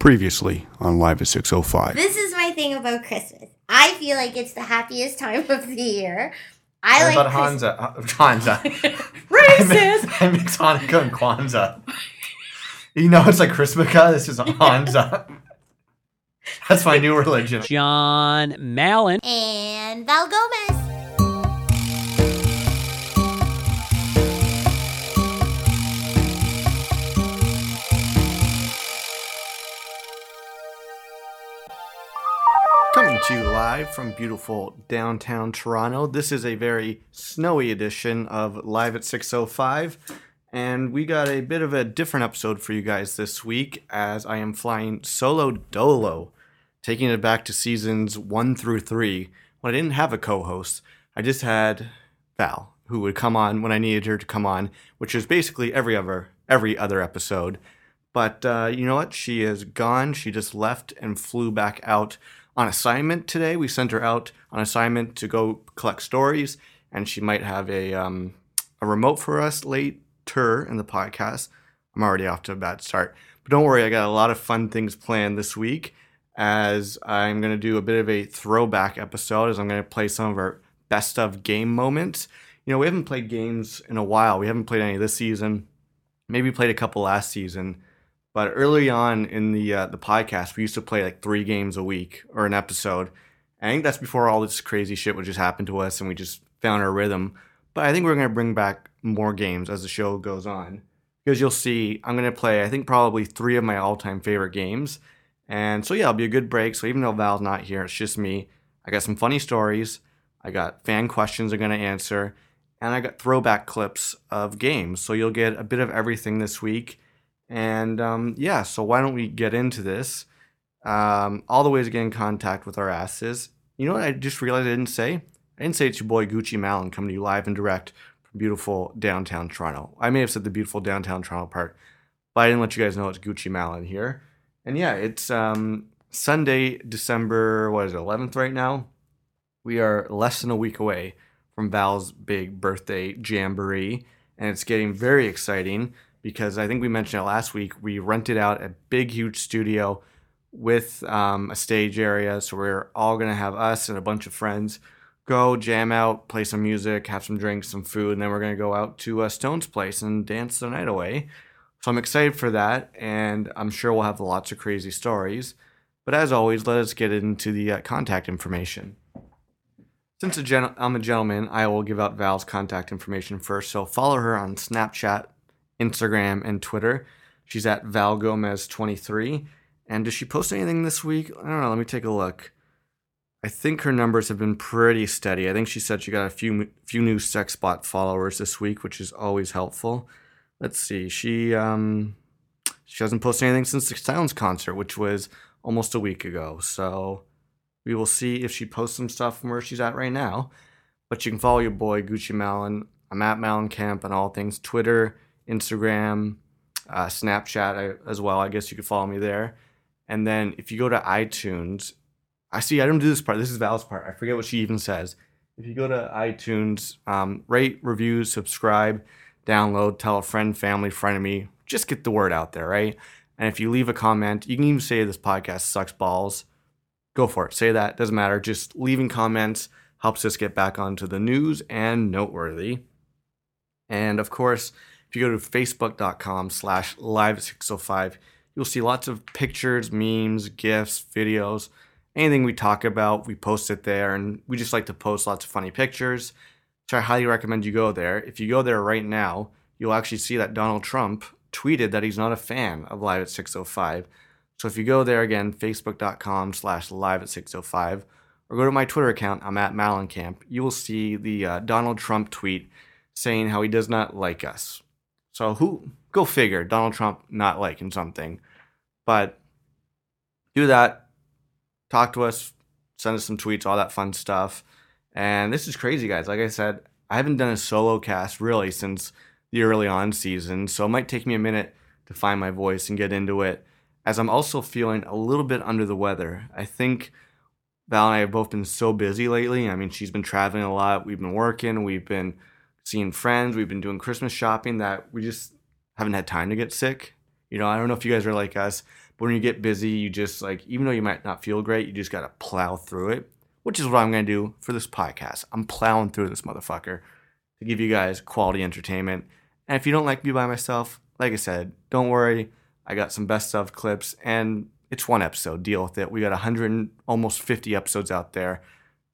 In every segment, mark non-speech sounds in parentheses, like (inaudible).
Previously on Live at 605. This is my thing about Christmas. I feel like it's the happiest time of the year. I What like about Christ- Hansa? Hansa. (laughs) Racist. I mix Hanukkah and Kwanzaa. You know, it's like Christmaka. This is Hansa. That's my new religion. John Mallon. and Val Gomez. Live from beautiful downtown Toronto. This is a very snowy edition of Live at 605. And we got a bit of a different episode for you guys this week as I am flying solo dolo, taking it back to seasons one through three when I didn't have a co host. I just had Val, who would come on when I needed her to come on, which is basically every other every other episode. But uh, you know what? She is gone. She just left and flew back out on assignment today. We sent her out on assignment to go collect stories, and she might have a um, a remote for us later in the podcast. I'm already off to a bad start, but don't worry. I got a lot of fun things planned this week. As I'm going to do a bit of a throwback episode, as I'm going to play some of our best of game moments. You know, we haven't played games in a while. We haven't played any this season. Maybe played a couple last season. But early on in the uh, the podcast, we used to play like three games a week or an episode. I think that's before all this crazy shit would just happen to us, and we just found our rhythm. But I think we're gonna bring back more games as the show goes on, because you'll see I'm gonna play I think probably three of my all time favorite games, and so yeah, it'll be a good break. So even though Val's not here, it's just me. I got some funny stories. I got fan questions I'm gonna answer, and I got throwback clips of games. So you'll get a bit of everything this week. And um, yeah, so why don't we get into this? Um, all the ways to get in contact with our asses. You know what I just realized I didn't say? I didn't say it's your boy Gucci Malin coming to you live and direct from beautiful downtown Toronto. I may have said the beautiful downtown Toronto part, but I didn't let you guys know it's Gucci Malin here. And yeah, it's um, Sunday, December, what is it, 11th right now? We are less than a week away from Val's big birthday jamboree, and it's getting very exciting because I think we mentioned it last week. We rented out a big, huge studio with um, a stage area. So we're all going to have us and a bunch of friends go jam out, play some music, have some drinks, some food, and then we're going to go out to uh, Stone's place and dance the night away. So I'm excited for that, and I'm sure we'll have lots of crazy stories. But as always, let us get into the uh, contact information. Since gen- I'm a gentleman, I will give out Val's contact information first. So follow her on Snapchat, Instagram, and Twitter. She's at Val Gomez23. And does she post anything this week? I don't know. Let me take a look. I think her numbers have been pretty steady. I think she said she got a few few new sex bot followers this week, which is always helpful. Let's see. She um she hasn't posted anything since the Sounds concert, which was almost a week ago. So we will see if she posts some stuff from where she's at right now. But you can follow your boy Gucci Malin. I'm at Malin Camp on all things Twitter, Instagram, uh, Snapchat as well. I guess you could follow me there. And then if you go to iTunes, I see I don't do this part. This is Val's part. I forget what she even says. If you go to iTunes, um, rate, review, subscribe, download, tell a friend, family, friend of me. Just get the word out there, right? And if you leave a comment, you can even say this podcast sucks balls. Go for it. Say that. Doesn't matter. Just leaving comments helps us get back onto the news and noteworthy. And of course, if you go to facebook.com slash live 605, you'll see lots of pictures, memes, gifs, videos, anything we talk about, we post it there. And we just like to post lots of funny pictures. So I highly recommend you go there. If you go there right now, you'll actually see that Donald Trump tweeted that he's not a fan of Live at 605. So if you go there again, facebook.com slash live at 605, or go to my Twitter account, I'm at Malencamp, you will see the uh, Donald Trump tweet saying how he does not like us. So who go figure, Donald Trump not liking something. But do that, talk to us, send us some tweets, all that fun stuff. And this is crazy, guys. Like I said, I haven't done a solo cast really since the early on season, so it might take me a minute to find my voice and get into it. As I'm also feeling a little bit under the weather. I think Val and I have both been so busy lately. I mean, she's been traveling a lot. We've been working. We've been seeing friends. We've been doing Christmas shopping that we just haven't had time to get sick. You know, I don't know if you guys are like us, but when you get busy, you just like, even though you might not feel great, you just got to plow through it, which is what I'm going to do for this podcast. I'm plowing through this motherfucker to give you guys quality entertainment. And if you don't like me by myself, like I said, don't worry. I got some best of clips and it's one episode. Deal with it. We got 100 almost 50 episodes out there.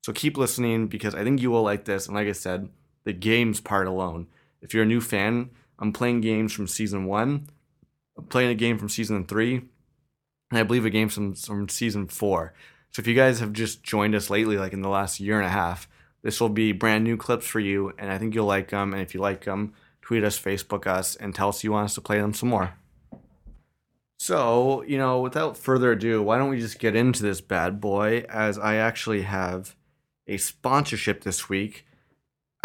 So keep listening because I think you will like this. And like I said, the games part alone. If you're a new fan, I'm playing games from season one, I'm playing a game from season three, and I believe a game from, from season four. So if you guys have just joined us lately, like in the last year and a half, this will be brand new clips for you, and I think you'll like them. And if you like them, tweet us, Facebook us, and tell us you want us to play them some more. So, you know, without further ado, why don't we just get into this bad boy as I actually have a sponsorship this week.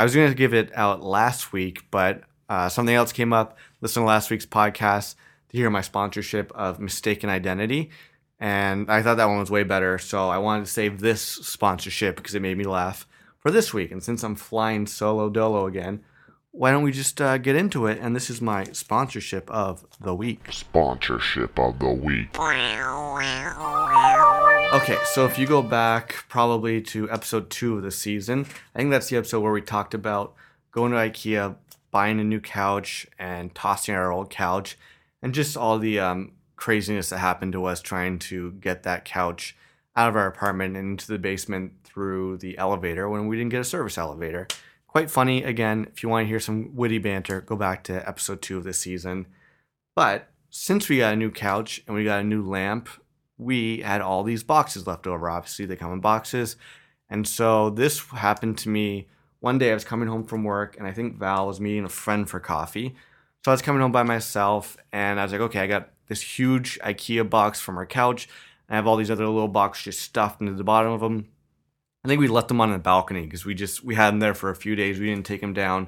I was going to give it out last week, but uh, something else came up. Listen to last week's podcast to hear my sponsorship of Mistaken Identity. And I thought that one was way better. So I wanted to save this sponsorship because it made me laugh for this week. And since I'm flying solo dolo again, why don't we just uh, get into it? And this is my sponsorship of the week. Sponsorship of the week. Okay, so if you go back probably to episode two of the season, I think that's the episode where we talked about going to IKEA, buying a new couch, and tossing our old couch, and just all the um, craziness that happened to us trying to get that couch out of our apartment and into the basement through the elevator when we didn't get a service elevator. Quite funny. Again, if you want to hear some witty banter, go back to episode two of this season. But since we got a new couch and we got a new lamp, we had all these boxes left over. Obviously, they come in boxes. And so this happened to me one day. I was coming home from work, and I think Val was meeting a friend for coffee. So I was coming home by myself, and I was like, okay, I got this huge IKEA box from our couch. I have all these other little boxes just stuffed into the bottom of them. I think we left them on the balcony because we just we had them there for a few days. We didn't take them down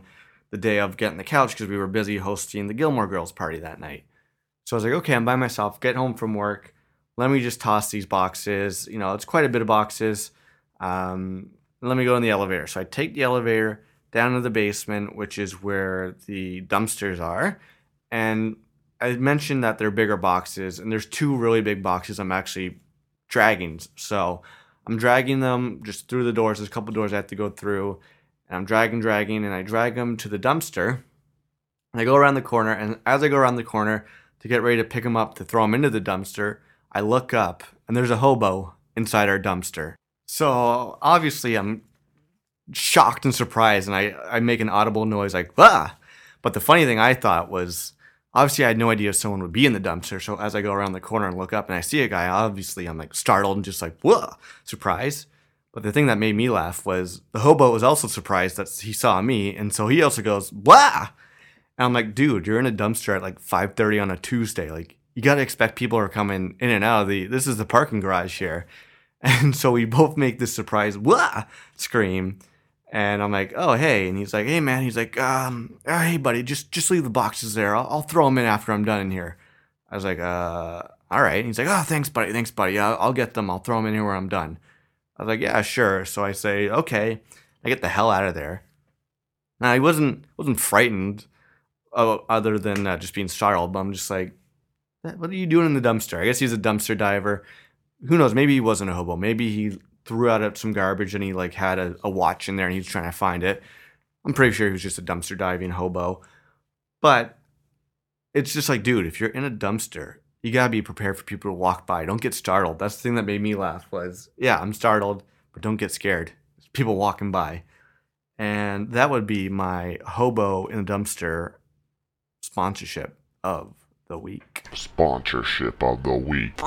the day of getting the couch because we were busy hosting the Gilmore Girls party that night. So I was like, okay, I'm by myself. Get home from work let me just toss these boxes. You know, it's quite a bit of boxes. Um, let me go in the elevator. So I take the elevator down to the basement, which is where the dumpsters are. And I mentioned that they're bigger boxes, and there's two really big boxes I'm actually dragging. So I'm dragging them just through the doors. There's a couple doors I have to go through. And I'm dragging, dragging, and I drag them to the dumpster. And I go around the corner, and as I go around the corner to get ready to pick them up to throw them into the dumpster, I look up and there's a hobo inside our dumpster. So obviously I'm shocked and surprised and I, I make an audible noise like, ah. But the funny thing I thought was obviously I had no idea someone would be in the dumpster. So as I go around the corner and look up and I see a guy, obviously I'm like startled and just like, whoa, surprise. But the thing that made me laugh was the hobo was also surprised that he saw me. And so he also goes, wah. And I'm like, dude, you're in a dumpster at like 5:30 on a Tuesday. Like, you got to expect people are coming in and out of the this is the parking garage here (laughs) and so we both make this surprise wah scream and i'm like oh hey. And he's like hey man. He's like um oh, hey buddy just just leave the boxes there. I'll, I'll throw them in after i'm done in here. I was like uh all right. And he's like oh thanks buddy. Thanks buddy. Yeah, I'll get them. I'll throw them in here where i'm done. I was like yeah sure. So i say okay. I get the hell out of there. Now he wasn't wasn't frightened other than uh, just being startled but i'm just like what are you doing in the dumpster? I guess he's a dumpster diver. Who knows? Maybe he wasn't a hobo. Maybe he threw out uh, some garbage and he like had a, a watch in there and he was trying to find it. I'm pretty sure he was just a dumpster diving hobo. But it's just like, dude, if you're in a dumpster, you gotta be prepared for people to walk by. Don't get startled. That's the thing that made me laugh was, yeah, I'm startled, but don't get scared. People walking by. And that would be my hobo in a dumpster sponsorship of the week. Sponsorship of the week.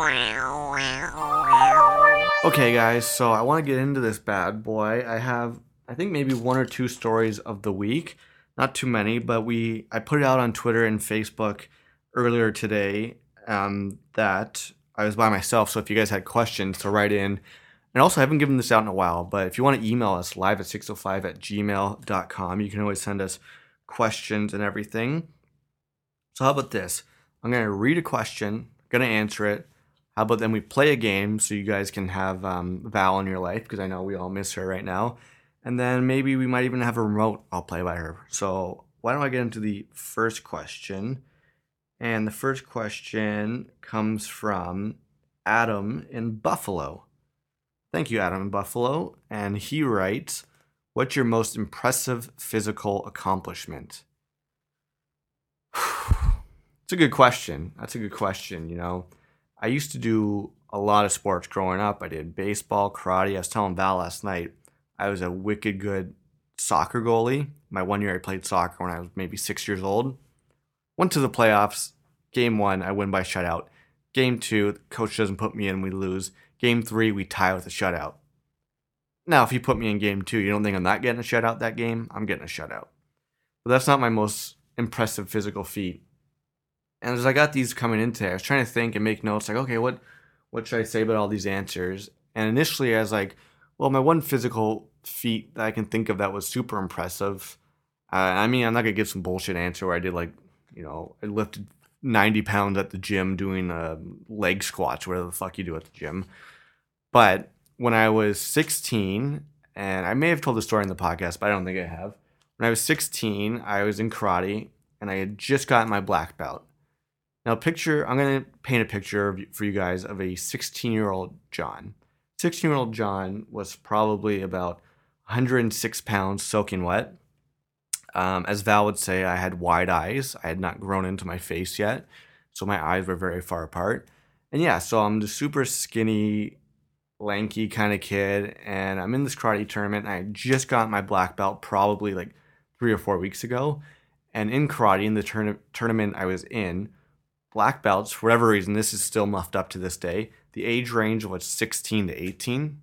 Okay, guys, so I want to get into this bad boy. I have, I think, maybe one or two stories of the week. Not too many, but we I put it out on Twitter and Facebook earlier today um, that I was by myself. So if you guys had questions to write in, and also I haven't given this out in a while, but if you want to email us live at 605 at gmail.com, you can always send us questions and everything. So how about this? I'm going to read a question, going to answer it. How about then we play a game so you guys can have um, Val in your life because I know we all miss her right now. And then maybe we might even have a remote I'll play by her. So why don't I get into the first question? And the first question comes from Adam in Buffalo. Thank you, Adam in Buffalo. And he writes, What's your most impressive physical accomplishment? (sighs) It's a good question. That's a good question. You know, I used to do a lot of sports growing up. I did baseball, karate. I was telling Val last night, I was a wicked good soccer goalie. My one year I played soccer when I was maybe six years old. Went to the playoffs. Game one, I win by shutout. Game two, the coach doesn't put me in, we lose. Game three, we tie with a shutout. Now, if you put me in game two, you don't think I'm not getting a shutout that game? I'm getting a shutout. But that's not my most impressive physical feat. And as I got these coming in today, I was trying to think and make notes like, okay, what what should I say about all these answers? And initially I was like, well, my one physical feat that I can think of that was super impressive. Uh, I mean, I'm not gonna give some bullshit answer where I did like, you know, I lifted 90 pounds at the gym doing uh, leg squats, whatever the fuck you do at the gym. But when I was 16, and I may have told the story in the podcast, but I don't think I have. When I was 16, I was in karate and I had just gotten my black belt. Now, picture, I'm going to paint a picture for you guys of a 16 year old John. 16 year old John was probably about 106 pounds soaking wet. Um, as Val would say, I had wide eyes. I had not grown into my face yet. So my eyes were very far apart. And yeah, so I'm the super skinny, lanky kind of kid. And I'm in this karate tournament. I just got my black belt probably like three or four weeks ago. And in karate, in the tourna- tournament I was in, black belts, for whatever reason, this is still muffed up to this day. The age range was 16 to 18.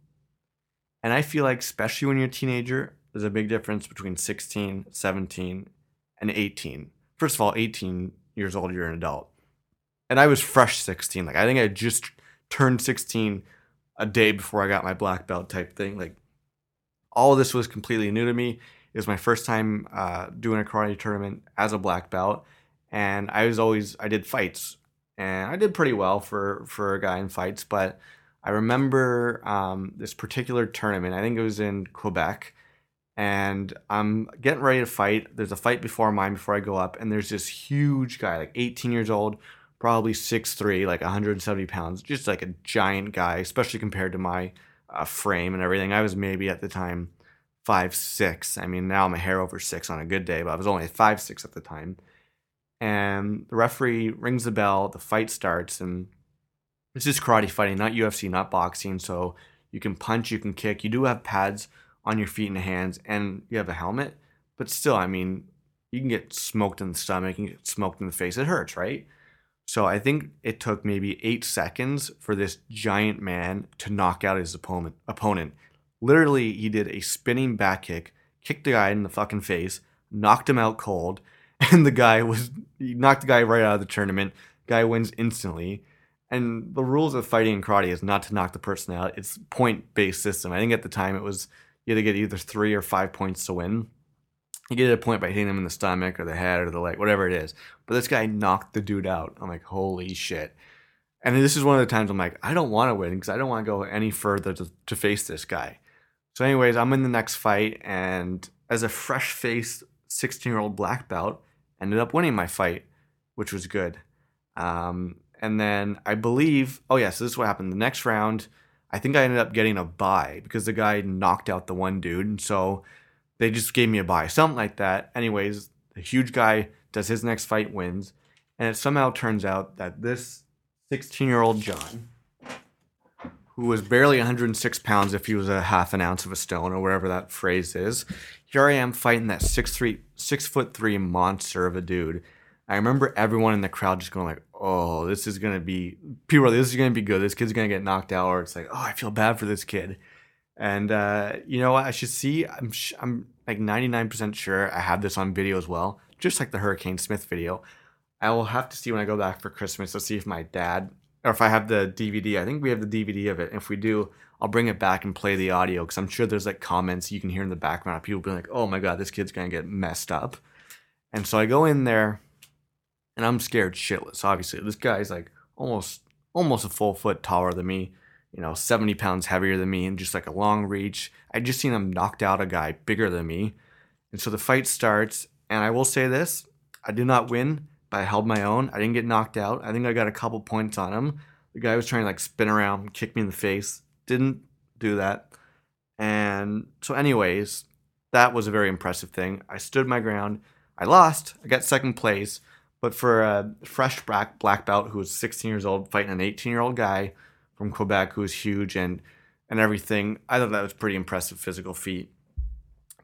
And I feel like, especially when you're a teenager, there's a big difference between 16, 17, and 18. First of all, 18 years old, you're an adult. And I was fresh 16. Like, I think I just turned 16 a day before I got my black belt type thing. Like, all this was completely new to me. It was my first time uh, doing a karate tournament as a black belt. And I was always, I did fights. And I did pretty well for, for a guy in fights. But I remember um, this particular tournament, I think it was in Quebec and I'm getting ready to fight. There's a fight before mine before I go up, and there's this huge guy, like 18 years old, probably 6'3, like 170 pounds, just like a giant guy, especially compared to my uh, frame and everything. I was maybe at the time five six. I mean, now I'm a hair over six on a good day, but I was only five six at the time. And the referee rings the bell, the fight starts, and this is karate fighting, not UFC, not boxing. So you can punch, you can kick. You do have pads on your feet and hands, and you have a helmet. But still, I mean, you can get smoked in the stomach, you can get smoked in the face. It hurts, right? So I think it took maybe eight seconds for this giant man to knock out his opponent. Opponent, literally, he did a spinning back kick, kicked the guy in the fucking face, knocked him out cold, (laughs) and the guy was he knocked the guy right out of the tournament. Guy wins instantly. And the rules of fighting in karate is not to knock the person out. It's point based system. I think at the time it was you had to get either three or five points to win. You get a point by hitting them in the stomach or the head or the leg, whatever it is. But this guy knocked the dude out. I'm like, holy shit. And this is one of the times I'm like, I don't want to win because I don't want to go any further to, to face this guy. So, anyways, I'm in the next fight, and as a fresh faced 16 year old black belt, ended up winning my fight, which was good. Um, and then I believe, oh, yeah, so this is what happened. The next round, I think I ended up getting a buy because the guy knocked out the one dude. And so they just gave me a buy, something like that. Anyways, the huge guy does his next fight, wins. And it somehow turns out that this 16 year old John, who was barely 106 pounds if he was a half an ounce of a stone or whatever that phrase is, here I am fighting that six three six foot three monster of a dude. I remember everyone in the crowd just going like, "Oh, this is gonna be people. This is gonna be good. This kid's gonna get knocked out." Or it's like, "Oh, I feel bad for this kid." And uh, you know what? I should see. I'm sh- I'm like 99% sure I have this on video as well, just like the Hurricane Smith video. I will have to see when I go back for Christmas to see if my dad or if I have the DVD. I think we have the DVD of it. If we do, I'll bring it back and play the audio because I'm sure there's like comments you can hear in the background of people being like, "Oh my god, this kid's gonna get messed up." And so I go in there, and I'm scared shitless. Obviously, this guy's like almost almost a full foot taller than me, you know, 70 pounds heavier than me, and just like a long reach. I just seen him knocked out a guy bigger than me, and so the fight starts. And I will say this: I did not win, but I held my own. I didn't get knocked out. I think I got a couple points on him. The guy was trying to like spin around, kick me in the face. Didn't do that. And so, anyways, that was a very impressive thing. I stood my ground. I lost. I got second place. But for a fresh black, black belt who was 16 years old fighting an 18 year old guy from Quebec who was huge and, and everything, I thought that was pretty impressive physical feat.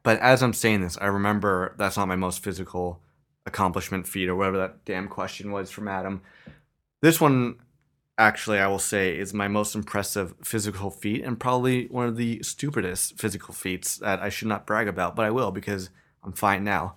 But as I'm saying this, I remember that's not my most physical accomplishment feat or whatever that damn question was from Adam. This one, actually, I will say, is my most impressive physical feat and probably one of the stupidest physical feats that I should not brag about, but I will because I'm fine now.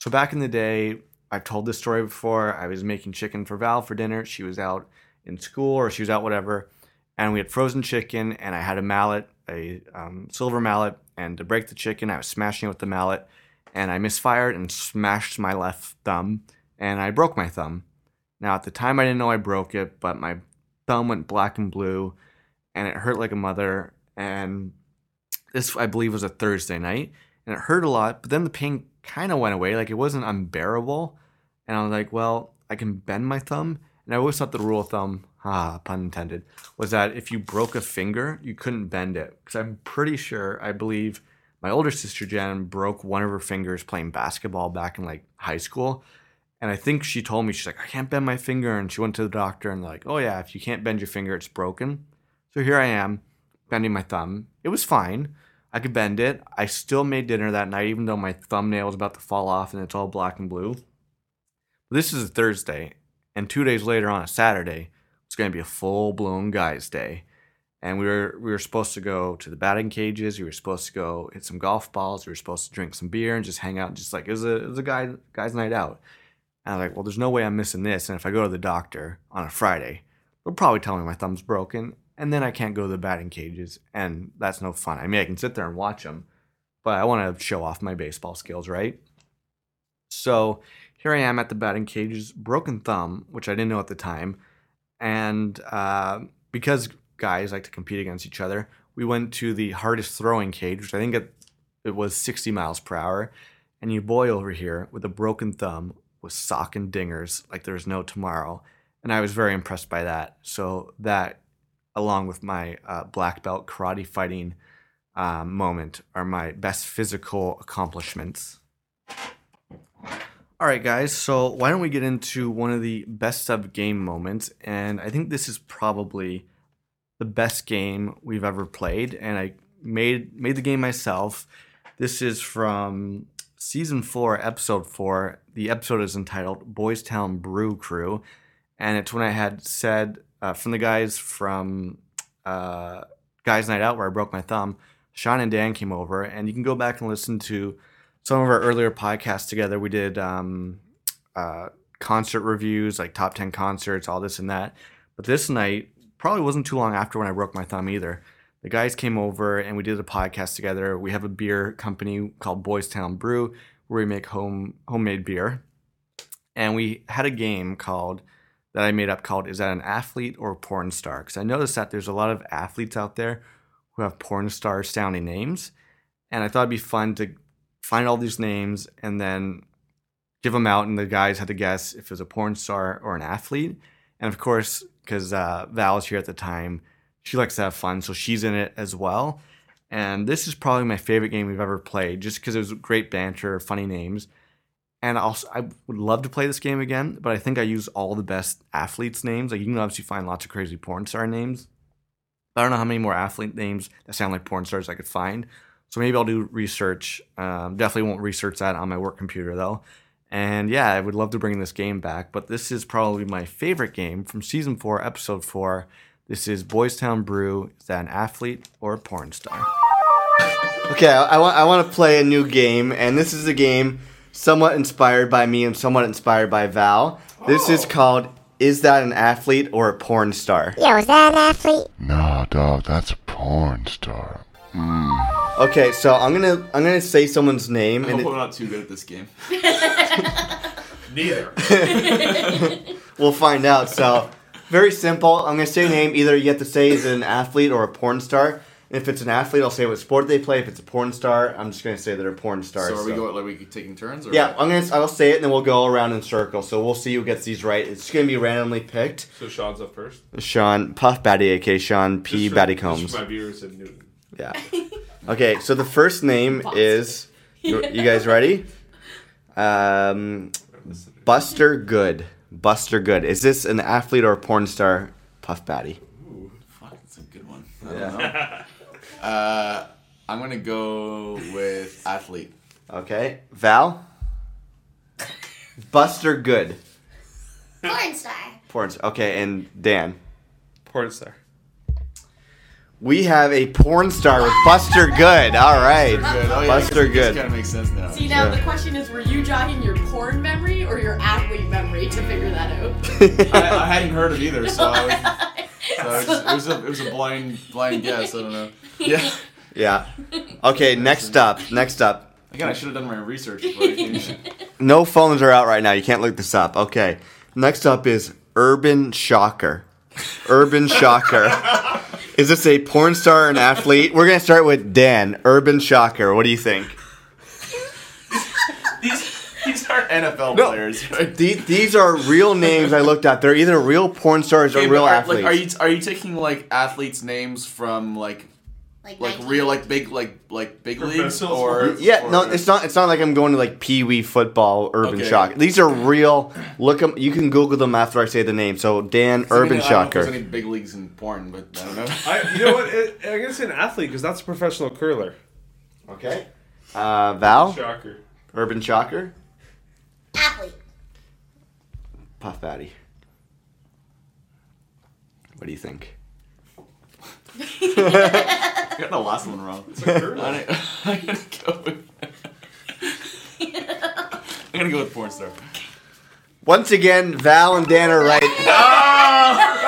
So back in the day, I've told this story before. I was making chicken for Val for dinner. She was out in school or she was out whatever, and we had frozen chicken, and I had a mallet, a um, silver mallet, and to break the chicken, I was smashing it with the mallet, and I misfired and smashed my left thumb, and I broke my thumb. Now at the time, I didn't know I broke it, but my thumb went black and blue, and it hurt like a mother. And this, I believe, was a Thursday night, and it hurt a lot. But then the pain kind of went away, like it wasn't unbearable. And I was like, well, I can bend my thumb. And I always thought the rule of thumb, ah, pun intended, was that if you broke a finger, you couldn't bend it. Because I'm pretty sure, I believe my older sister Jen broke one of her fingers playing basketball back in like high school. And I think she told me, she's like, I can't bend my finger. And she went to the doctor and like, oh yeah, if you can't bend your finger, it's broken. So here I am, bending my thumb. It was fine. I could bend it. I still made dinner that night, even though my thumbnail was about to fall off and it's all black and blue. This is a Thursday, and two days later on a Saturday, it's going to be a full blown guys' day. And we were we were supposed to go to the batting cages. We were supposed to go hit some golf balls. We were supposed to drink some beer and just hang out. Just like it was a it was a guy guys' night out. And I was like, well, there's no way I'm missing this. And if I go to the doctor on a Friday, they'll probably tell me my thumb's broken, and then I can't go to the batting cages, and that's no fun. I mean, I can sit there and watch them, but I want to show off my baseball skills, right? So here I am at the batting cages, broken thumb, which I didn't know at the time, and uh, because guys like to compete against each other, we went to the hardest throwing cage, which I think it, it was 60 miles per hour. And your boy over here with a broken thumb was socking dingers like there's no tomorrow. And I was very impressed by that. So that, along with my uh, black belt karate fighting um, moment, are my best physical accomplishments. All right, guys. So why don't we get into one of the best of game moments? And I think this is probably the best game we've ever played, and I made made the game myself. This is from season four, episode four. The episode is entitled "Boys Town Brew Crew," and it's when I had said uh, from the guys from uh, Guys Night Out where I broke my thumb. Sean and Dan came over, and you can go back and listen to some of our earlier podcasts together. We did um, uh, concert reviews, like top ten concerts, all this and that. But this night, probably wasn't too long after when I broke my thumb either. The guys came over and we did a podcast together. We have a beer company called Boys Town Brew where we make home homemade beer. And we had a game called that I made up called Is That an Athlete or a Porn Star? Because I noticed that there's a lot of athletes out there who have porn star sounding names. And I thought it'd be fun to find all these names and then give them out. And the guys had to guess if it was a porn star or an athlete. And of course, because uh, Val was here at the time. She likes to have fun, so she's in it as well. And this is probably my favorite game we've ever played, just because it was great banter, funny names. And also, I would love to play this game again, but I think I use all the best athletes' names. Like you can obviously find lots of crazy porn star names. I don't know how many more athlete names that sound like porn stars I could find. So maybe I'll do research. Um, definitely won't research that on my work computer though. And yeah, I would love to bring this game back, but this is probably my favorite game from season four, episode four. This is Boys Town Brew. Is that an athlete or a porn star? Okay, I, I want I want to play a new game, and this is a game somewhat inspired by me and somewhat inspired by Val. This is oh. called Is That an Athlete or a Porn Star? Yo, is that an athlete? Nah, dog, that's a porn star. Okay, so I'm gonna I'm gonna say someone's name, I and hope I'm not too good at this game. (laughs) (laughs) Neither. (laughs) we'll find out. So very simple. I'm gonna say a name. Either you have to say is an athlete or a porn star, If it's an athlete, I'll say what sport they play. If it's a porn star, I'm just gonna say they're a porn star. So are we going like we taking turns? Or Yeah, I'm gonna. I'll say it, and then we'll go around in circles. So we'll see who gets these right. It's gonna be randomly picked. So Sean's up first. Sean Puff Batty, aka Sean P Just for- Batty Combs. my viewers in Newton. Yeah. Okay, so the first name (laughs) is. You (laughs) you guys ready? Um, Buster Good. Buster Good. Is this an athlete or a porn star? Puff Batty. Ooh, fuck, that's a good one. I don't know. (laughs) uh, I'm gonna go with athlete. Okay, Val. Buster Good. Porn star. Porn. star. Okay, and Dan. Porn star. We have a porn star with Buster Good. All right, Good. Oh, yeah, Buster Good. Good. Kind of makes sense now. See now Yeah. the question is, were you jogging your porn memory or your athlete memory to figure that out? (laughs) I, I hadn't heard of either, so, I was, so it, was, it was a it was a blind blind guess. I don't know. Yeah. (laughs) Yeah. Okay, next up. Next up. Again, I should have done my research before (laughs) No phones are out right now. You can't look this up. Okay. Next up is Urban Shocker. Urban Shocker. Is this a porn star or an athlete? We're gonna start with Dan. Urban Shocker. What do you think? (laughs) these these aren't NFL No. players. Right? These, these are real names I looked at. They're either real porn stars Okay, or real are, athletes. Like, are you are you taking like athletes' names from like Like, like Nike. real like big like like big leagues or sports? yeah, no, it's not. It's not like I'm going to like Pee Wee football, Urban Okay. Shocker. These are real. Look them. You can Google them after I say the name. So Dan, I mean, Urban I don't know if Shocker. There's any big leagues in porn, but I don't know. (laughs) I, you know what? It, I guess an athlete because that's a professional curler. Okay. Uh, Val, Shocker. Urban Shocker, Athlete. Puff Batty. What do you think? (laughs) (laughs) (laughs) I got the last one wrong. curler. I'm gonna- (laughs) I'm gonna go with. (laughs) I'm gonna go with porn star. Once again, Val and Dan are right.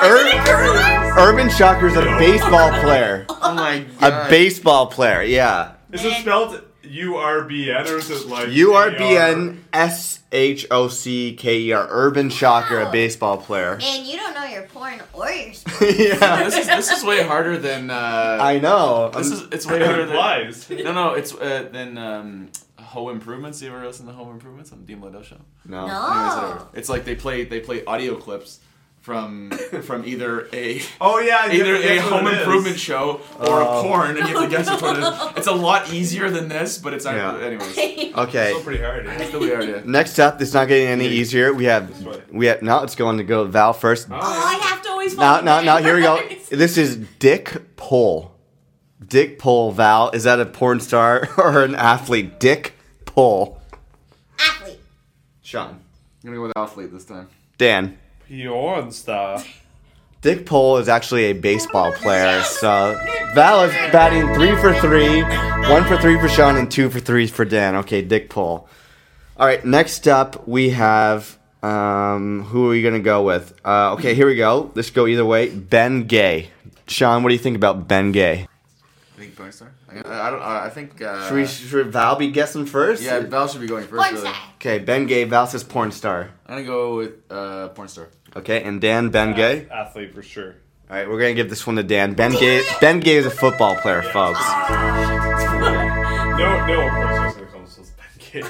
Ur- Urban Shocker is a baseball player. Oh my god. A baseball player, yeah. Is it spelled U R B N or is it like U R B N S H O C K E R. Urban Shocker, a baseball player. And you don't know your porn or your (laughs) sport. yeah. This is this is way harder than. Uh, I know. This I'm- is it's way harder than. Lies. No, no, it's uh, than um, Home Improvements. You ever listen to Home Improvements on the Dean Blundell show? no. No. Anyways. It's like they play they play audio clips from from either a Oh yeah. Either a home it is. improvement show or Oh. a porn, and you have to guess which one it is. (laughs) It's a lot easier than this, but it's Yeah. Anyways, Okay. Still pretty hard. it's still weird. Yeah. Next up, it's not getting any easier. We have, we have now. It's going to go Val first. Oh, Oh, I have to always Now, follow now, now, here we go. This is Dick Pole. Dick Pole, Val. Is that a porn star (laughs) or an athlete? Dick Pole. Athlete. Sean. I'm gonna go with athlete this time. Dan. Porn star. Dick Pole is actually a baseball player. So Val is batting three for three, one for three for Sean, and two for three for Dan. Okay, Dick Pole. All right, next up we have um, who are we gonna go with? Uh, okay, here we go. Let's go either way. Ben Gay. Sean, what do you think about Ben Gay? I think porn star. I, I don't. I think. Uh, Should, we, should Val be guessing first? yeah, Val should be going first. Porn really. star. Okay, Ben Gay. Val says porn star. I'm gonna go with uh, porn star. Okay, and Dan, Ben Gay. Athlete for sure. All right, we're gonna give this one to Dan. Ben Gay. Ben Gay is a football player, folks. (laughs) No, no. Of course, I was gonna call himself Ben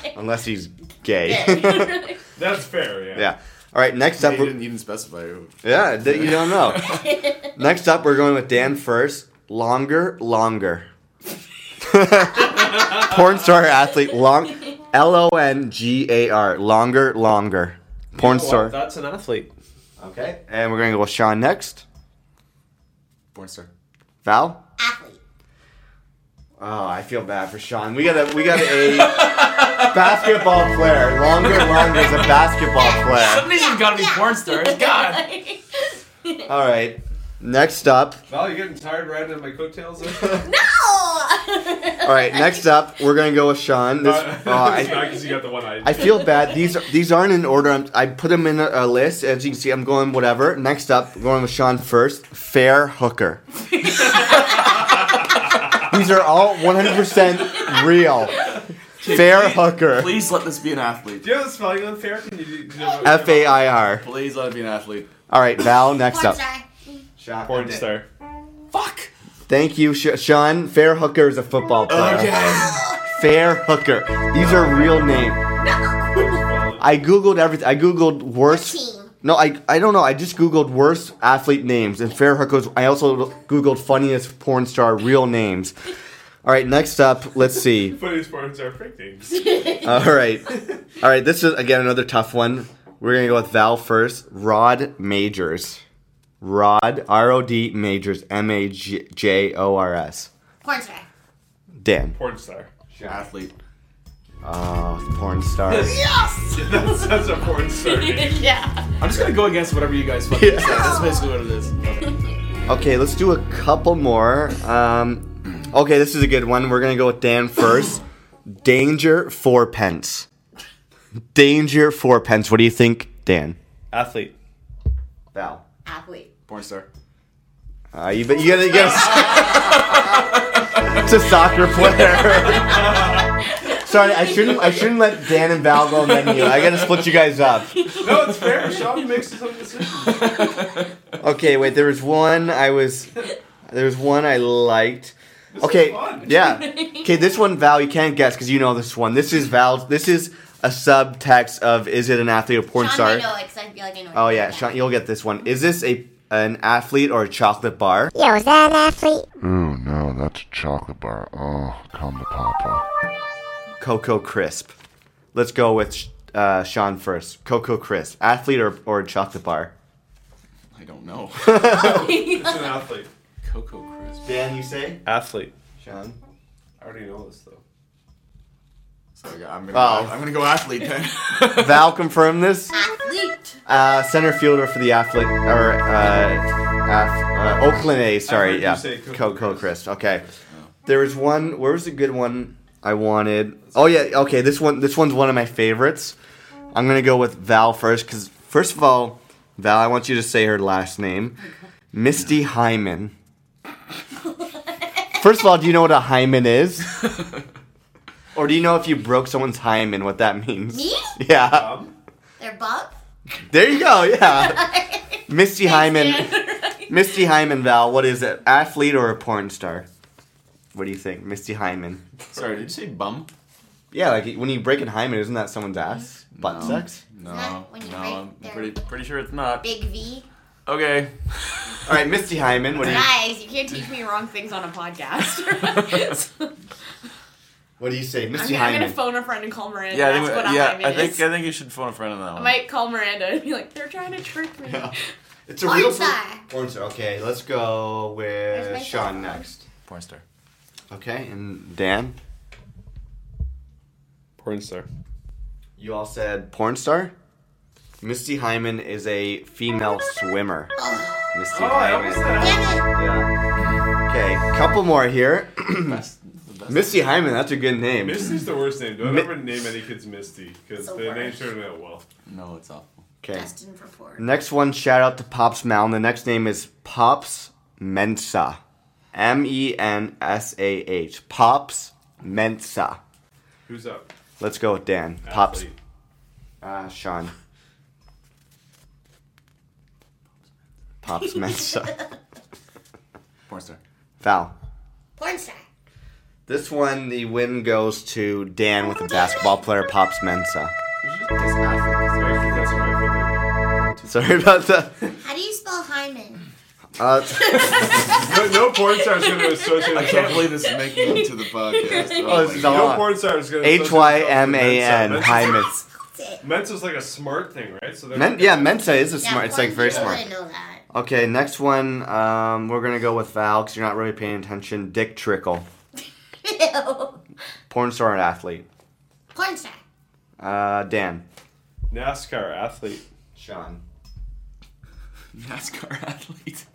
Gay. (laughs) Unless he's gay. (laughs) That's fair. Yeah. yeah. All right, next up. He we're- didn't even specify. who- Yeah, you don't know. Next up, we're going with Dan first. Longar, Longar. (laughs) Porn star athlete, long, L O N G A R, Longar, Longar. Porn star. That's an athlete. Okay. And we're gonna go with Sean next. Porn star. Val. Athlete. Oh, I feel bad for Sean. We got a we got a (laughs) basketball player. Longar, Longar is a basketball player. Somebody's got to be porn stars. (laughs) God. All right. Next up. Val, you getting tired riding on my coattails? (laughs) No! (laughs) All right. Next up, we're gonna go with Sean. This. Uh, (laughs) oh, it's not I, 'cause you got the one eye. I feel bad. These are, these aren't in order. I'm, I put them in a, a list. As you can see, I'm going whatever. Next up, we're going with Sean first. Fair hooker. these are all 100% real. Fair hooker. Please let this be an athlete. Do you have the spelling on fair? Can you do, do you know- F A I R. Please let it be an athlete. All right, Val. Next up. star. Shot. Porn star. Fuck. Thank you, Sh- Sean. Fair Hooker is a football oh, player. Fair Hooker. These are real names. (laughs) I googled everything. I googled worst. Team. No, I I don't know. I just googled worst athlete names and Fair Hookers. I also googled funniest porn star real names. All right, next up, let's see. (laughs) Funniest parts are fake names. (laughs) All right, all right. This is again another tough one. We're gonna go with Val first. Rod Majors. Rod R O D Majors M A J O R S. Porn star. Dan. Porn star. Athlete. Oh, porn star. (laughs) That's, that's a porn star. name. (laughs) yeah. I'm just gonna go against whatever you guys fucking say. That's basically what it is. (laughs) Okay, let's do a couple more. Um, okay, this is a good one. We're gonna go with Dan first. Danger Fourpence. Danger Fourpence. What do you think, Dan? Athlete. Val. Athlete. Porn star. Uh, you, but you gotta, you gotta. (laughs) it's a soccer player. (laughs) Sorry, I shouldn't. I shouldn't let Dan and Val go and then. I gotta split you guys up. No, it's fair. Sean makes his own decisions. Okay, wait. There was one I was. There was one I liked. This Okay, is fun. yeah. Okay, this one, Val, you can't guess because you know this one. This is Val's. This is a subtext of is it an athlete or porn Sean star? might know it 'cause I feel like I know. Oh yeah, Sean, you'll get this one. Is this a an athlete or a chocolate bar? Yo, is that an athlete? Ooh, no, that's a chocolate bar. Oh, come to Papa. Coco Coco Crisp. Let's go with uh, Sean first. Coco Crisp, athlete or or a chocolate bar? I don't know. (laughs) It's an athlete. Coco Crisp. Dan, you say? Athlete. Sean. I already know this though. Sorry, I'm gonna, Oh. I'm gonna go athlete then. (laughs) Val, confirm this. Athlete. Uh, center fielder for the athlete or uh, af- uh, Oakland A's. I Sorry, heard you yeah, say Coco Coco Crisp. Crisp. Okay, there was one. Where was the good one I wanted? Oh yeah, okay. This one, this one's one of my favorites. I'm gonna go with Val first because first of all, Val, I want you to say her last name, Misty Hyman. (laughs) First of all, do you know what a hymen is? (laughs) Or do you know if you broke someone's hymen, what that means? Me? (laughs) Yeah. Um, They're bump. There you go. Yeah. (laughs) Misty Hyman. Misty Hyman, Val. What is it? Athlete or a porn star? What do you think, Misty Hyman? Sorry, did you say bum? Yeah, like when you break a hymen, isn't that someone's ass? Butt No. sex. No, not when you no, break I'm their- pretty pretty sure it's not. Big V. Okay. All right, Misty Hyman. What do you Guys, you can't teach me wrong things on a podcast. (laughs) What do you say, I'm, Misty gonna- I'm gonna phone a friend and call Miranda. Yeah, I That's what a yeah, hymen I think is. I think you should phone a friend on that I one. might call Miranda and be like, they're trying to trick me. Yeah. (laughs) It's a Porn real star. porn star. Okay, let's go Where's my with Sean phone? next. Porn star. Okay, and Dan, porn star. you all said porn star. Misty Hyman is a female swimmer. (gasps) Misty Oh, Hyman. said Damn it. Yeah. Okay, couple more here. (clears throat) Best, the best. Misty Hyman, that's a good name. Misty's the worst name. Don't Mi- ever name any kids Misty because The the name worst. turned out well. No, it's awful. Okay. Destined for porn. Next one, shout out to Pops Mountain. The next name is Pops Mensah. M E N S A H. Pops Mensah. Who's up? Let's go with Dan. Pops. Athlete. Uh, Sean. Pops Mensah. (laughs) Porn star. Val. Porn star. This one, the win goes to Dan with the basketball player Pops Mensah. You should just guess athlete. Actually, that's what I figured. Sorry about that. How do you spell hymen? Uh, (laughs) No, no porn star is going to associate. I can't believe this is making it to the podcast. Oh, this is my all- God. No porn star is going to H Y M A N. Hyman. Mensa's like a smart thing, right? So Men- yeah, Mensa is a Yeah, smart. It's like very people smart. wouldn't know that. Okay, next one. Um, we're gonna go with Val because you're not really paying attention. Dick Trickle, Ew. (laughs) porn star and athlete. Porn star. Uh, Dan, NASCAR athlete. Sean, NASCAR (laughs) athlete.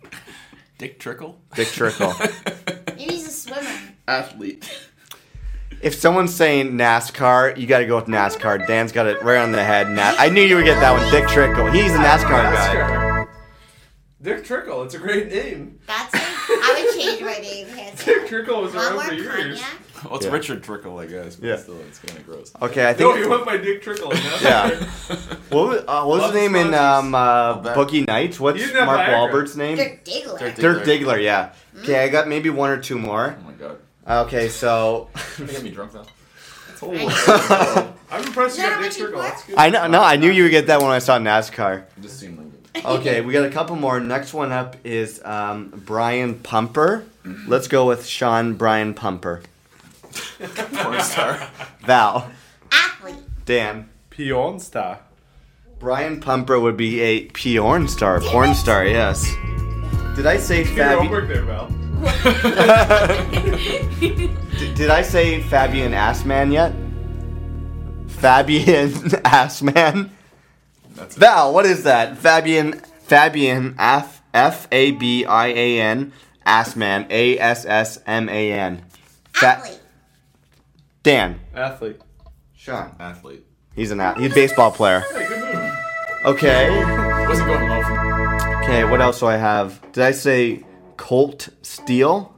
Dick Trickle. Dick Trickle. (laughs) Maybe he's a swimmer. athlete. if someone's saying NASCAR, you got to go with NASCAR. Dan's got it right on the head. Na- I knew you would get that one. Dick Trickle. He's a NASCAR guy. Dick Trickle. It's a great name. That's it. I would change my name. hands Dick down. Trickle was Want around for years. cognac? Well, it's Yeah. Richard Trickle, I guess. But Yeah. still, it's kind of gross. Okay, I (laughs) No, think. you went by Dick Trickle. and Yeah. (laughs) What was, uh, what was Love his name in sponsors. um, uh, bet. Boogie Nights? What's You didn't Mark Viagra. Wahlberg's name? Dirk Diggler. Dirk Dirk Diggler. Diggler, yeah. Okay, I got maybe one or two more. Oh my god. Okay, so (laughs) Can you get me drunk though? I'm impressed you Is that got how Dick much you Trickle. bought? That's good. I know, no, I knew you would get that when I saw NASCAR. It just seemed like it. (laughs) Okay, we got a couple more. Next one up is um, Brian Pumper. Let's go with Sean Brian Pumper. Porn star. Val, Athlete. Dan. Pion star. Brian Pumper would be a porn star. Porn star, yes. Did I say Get your Fabi- homework there, Val. (laughs) did, did I say Fabian Assman yet? Fabian (laughs) Assman? That's it. Val, what is that? Fabian Fabian F F A B I A N Assman A S S M A N. Athlete. Dan. Athlete. Sean. Athlete. He's an ath- he's a baseball player. Okay. Wasn't going well for me. Okay, what else do I have? Did I say Colt Steel?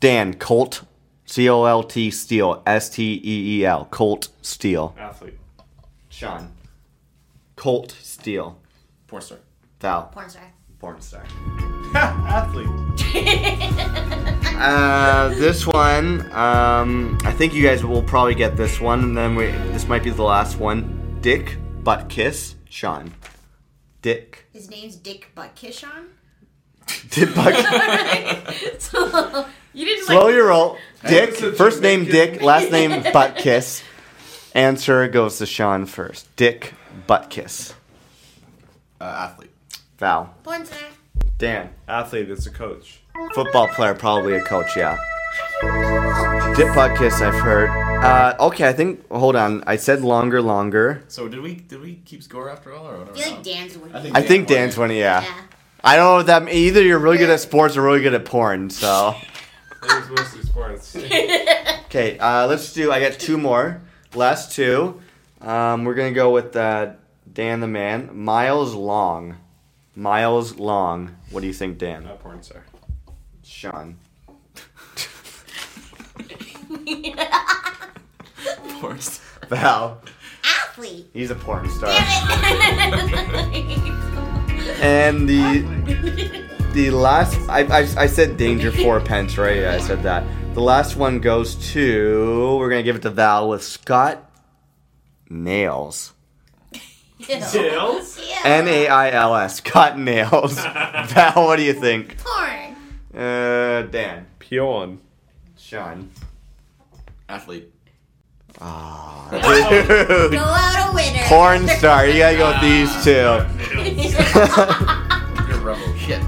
Dan, Colt C O L T Steel. S T E E L. Colt Steel. Athlete. Sean. Colt Steel. Porn star. Val. Porn star. Porn star. (laughs) Athlete. Uh, this one, um, I think you guys will probably get this one, and then we, this might be the last one. Dick Butt Kiss, Sean. Dick. His name's Dick Buttkishon. (laughs) Dick Butt. (laughs) so you didn't Slow like. your roll. Dick. First name Dick, last name Butt Kiss. Answer goes to Sean first. Dick Butt Kiss. Uh, athlete. Val. Porn star. Dan. Athlete is a coach. Football player, probably a coach, yeah. Dick Butt Kiss, I've heard. Uh, okay, I think. Hold on. I said Longar, Longar. So did we did we keep score after all or whatever? I feel like Dan's winning. I think I think. Dan's winning, yeah. Yeah. I don't know if that either you're really good at sports or really good at porn. So (laughs) It was mostly sports. (laughs) okay, uh, let's do. I got two more. Last two. Um, we're gonna go with uh, Dan the man. Miles Long. Miles Long. What do you think, Dan? Not porn star. Sean. Porn star. Val. Athlete. He's a porn star. (laughs) And the the last I, I, I said Danger Fourpence right yeah, I said that the last one goes to we're gonna give it to Val with Scott Nails Nails? Tails? N A I L S Scott Nails (laughs) Val what do you think Porn. uh Dan Pion. Sean Athlete. Ah, Go out a winner. porn star you gotta go with these two (laughs) You're a rebel. Shit.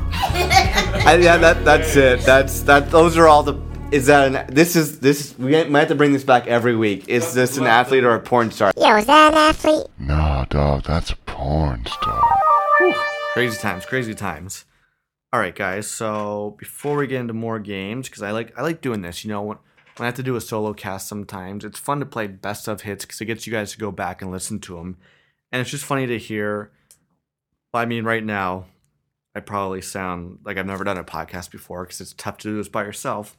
I, yeah that that's it that's that those are all the is that an this is this we might have to bring this back every week is this an athlete or a porn star Yo, is that an athlete? Nah, dog, that's a porn star. Crazy times, crazy times. All right, guys. So before we get into more games, because I like I like doing this. You know, when when I have to do a solo cast, sometimes it's fun to play best of hits because it gets you guys to go back and listen to them, and it's just funny to hear. I mean, right now, I probably sound like I've never done a podcast before because it's tough to do this by yourself.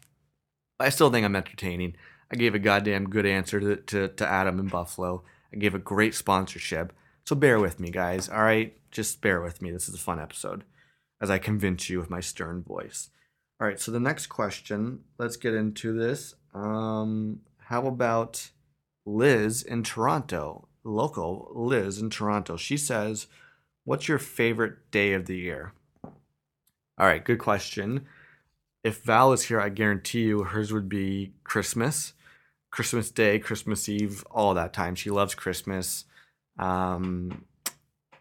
I still think I'm entertaining. I gave a goddamn good answer to, to, to Adam in Buffalo. I gave a great sponsorship. So bear with me, guys. All right, just bear with me. This is a fun episode as I convince you with my stern voice. All right, so the next question, let's get into this. Um, how about Liz in Toronto? Local Liz in Toronto. She says, What's your favorite day of the year? All right, good question. If Val is here, I guarantee you hers would be Christmas. Christmas Day, Christmas Eve, all that time. She loves Christmas. Um,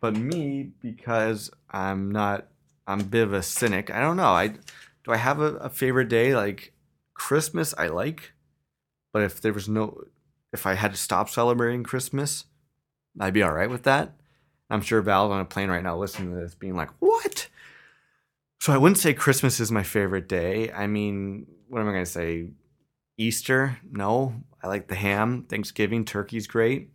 but me, because I'm not, I'm a bit of a cynic. I don't know. I do I have a, a favorite day like Christmas? I like, but if there was no, if I had to stop celebrating Christmas, I'd be all right with that. I'm sure Val's on a plane right now listening to this, being like, "What?" So I wouldn't say Christmas is my favorite day. I mean, what am I gonna say? Easter? No, I like the ham. Thanksgiving, turkey's great.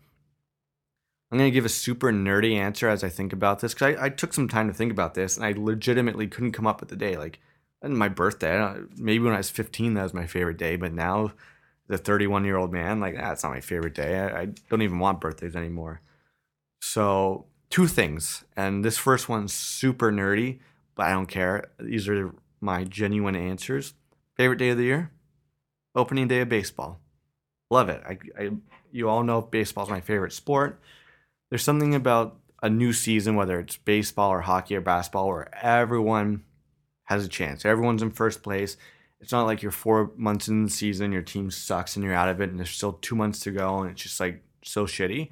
I'm gonna give a super nerdy answer as I think about this because I, I took some time to think about this and I legitimately couldn't come up with a day. Like, and my birthday. Maybe when I was 15, that was my favorite day. But now, the 31 year old man, like that's not my favorite day. I, I don't even want birthdays anymore. So two things, and this first one's super nerdy, but I don't care. These are my genuine answers. Favorite day of the year? Opening day of baseball. Love it. I, I you all know baseball's my favorite sport. There's something about a new season, whether it's baseball or hockey or basketball, where everyone has a chance. Everyone's in first place. It's not like you're four months in the season, your team sucks and you're out of it, and there's still two months to go, and it's just like so shitty.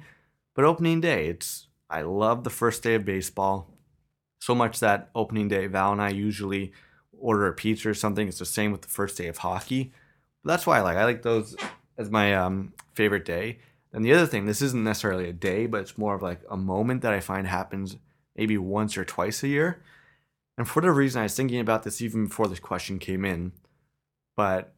But opening day, it's I love the first day of baseball so much that opening day, Val and I usually order a pizza or something. It's the same with the first day of hockey. That's why I like. I like those as my um, favorite day. And the other thing, this isn't necessarily a day, but it's more of like a moment that I find happens maybe once or twice a year. And for the reason I was thinking about this even before this question came in, but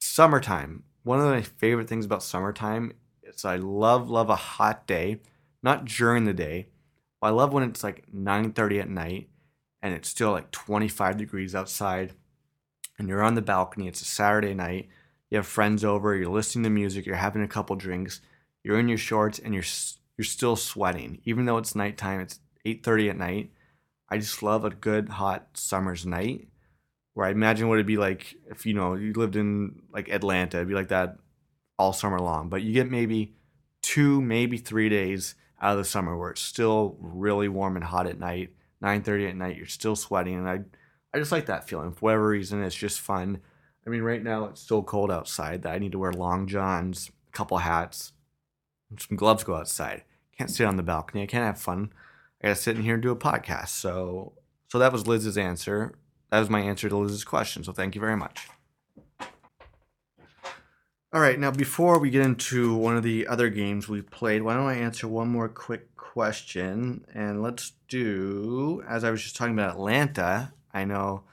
summertime. One of my favorite things about summertime is I love love a hot day, not during the day. But I love when it's like 9:30 at night and it's still like 25 degrees outside and you're on the balcony. It's a Saturday night. You have friends over, you're listening to music, you're having a couple drinks, you're in your shorts and you're you're still sweating even though it's nighttime. It's 8:30 at night. I just love a good hot summer's night where I imagine what it'd be like if you know you lived in like Atlanta. It'd be like that all summer long. But you get maybe two, maybe three days out of the summer where it's still really warm and hot at night. 9:30 at night, you're still sweating, and I, I just like that feeling. For whatever reason, it's just fun. I mean, right now it's so cold outside that I need to wear long johns, a couple hats, some gloves go outside. Can't sit on the balcony. I can't have fun. I gotta sit in here and do a podcast. So, so that was Liz's answer. That was my answer to Liz's question. So thank you very much. All right, now before we get into one of the other games we played, why don't I answer one more quick question? And let's do, as I was just talking about Atlanta, I know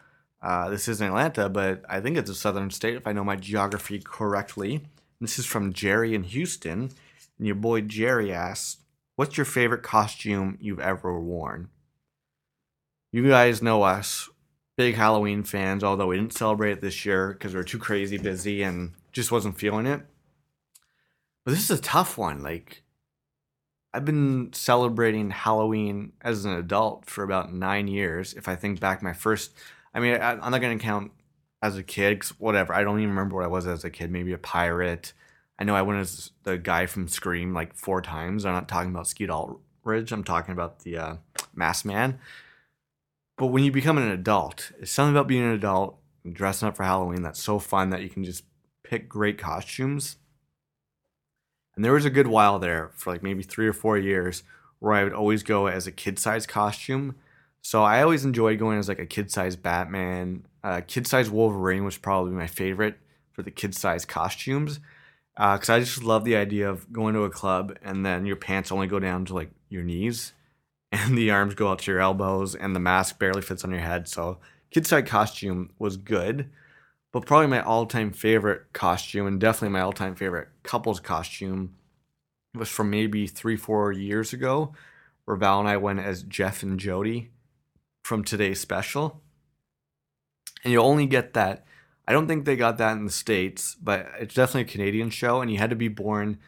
uh, this isn't Atlanta, but I think it's a southern state if I know my geography correctly. This is from Jerry in Houston. And your boy Jerry asks, What's your favorite costume you've ever worn? You guys know us, big Halloween fans, although we didn't celebrate it this year because we were too crazy busy and just wasn't feeling it. But this is a tough one. Like, I've been celebrating Halloween as an adult for about nine years. If I think back, my first, I mean, I, I'm not going to count as a kid, 'cause whatever. I don't even remember what I was as a kid. Maybe a pirate. I know I went as the guy from Scream like four times. I'm not talking about Skeet Ulrich. I'm talking about the uh, Masked Man. But when you become an adult, it's something about being an adult and dressing up for Halloween that's so fun that you can just pick great costumes. And there was a good while there for like maybe three or four years where I would always go as a kid size costume. So I always enjoyed going as like a kid size Batman, uh, kid size Wolverine was probably my favorite for the kid size costumes. Because I just love the idea of going to a club and then your pants only go down to like your knees and the arms go out to your elbows and the mask barely fits on your head. So kid Side costume was good. But probably my all time favorite costume, and definitely my all time favorite couples costume, was from maybe three, four years ago, where Val and I went as Jeff and Jodie from today's special. And you only get that. I don't think they got that in the States, but it's definitely a Canadian show, and you had to be born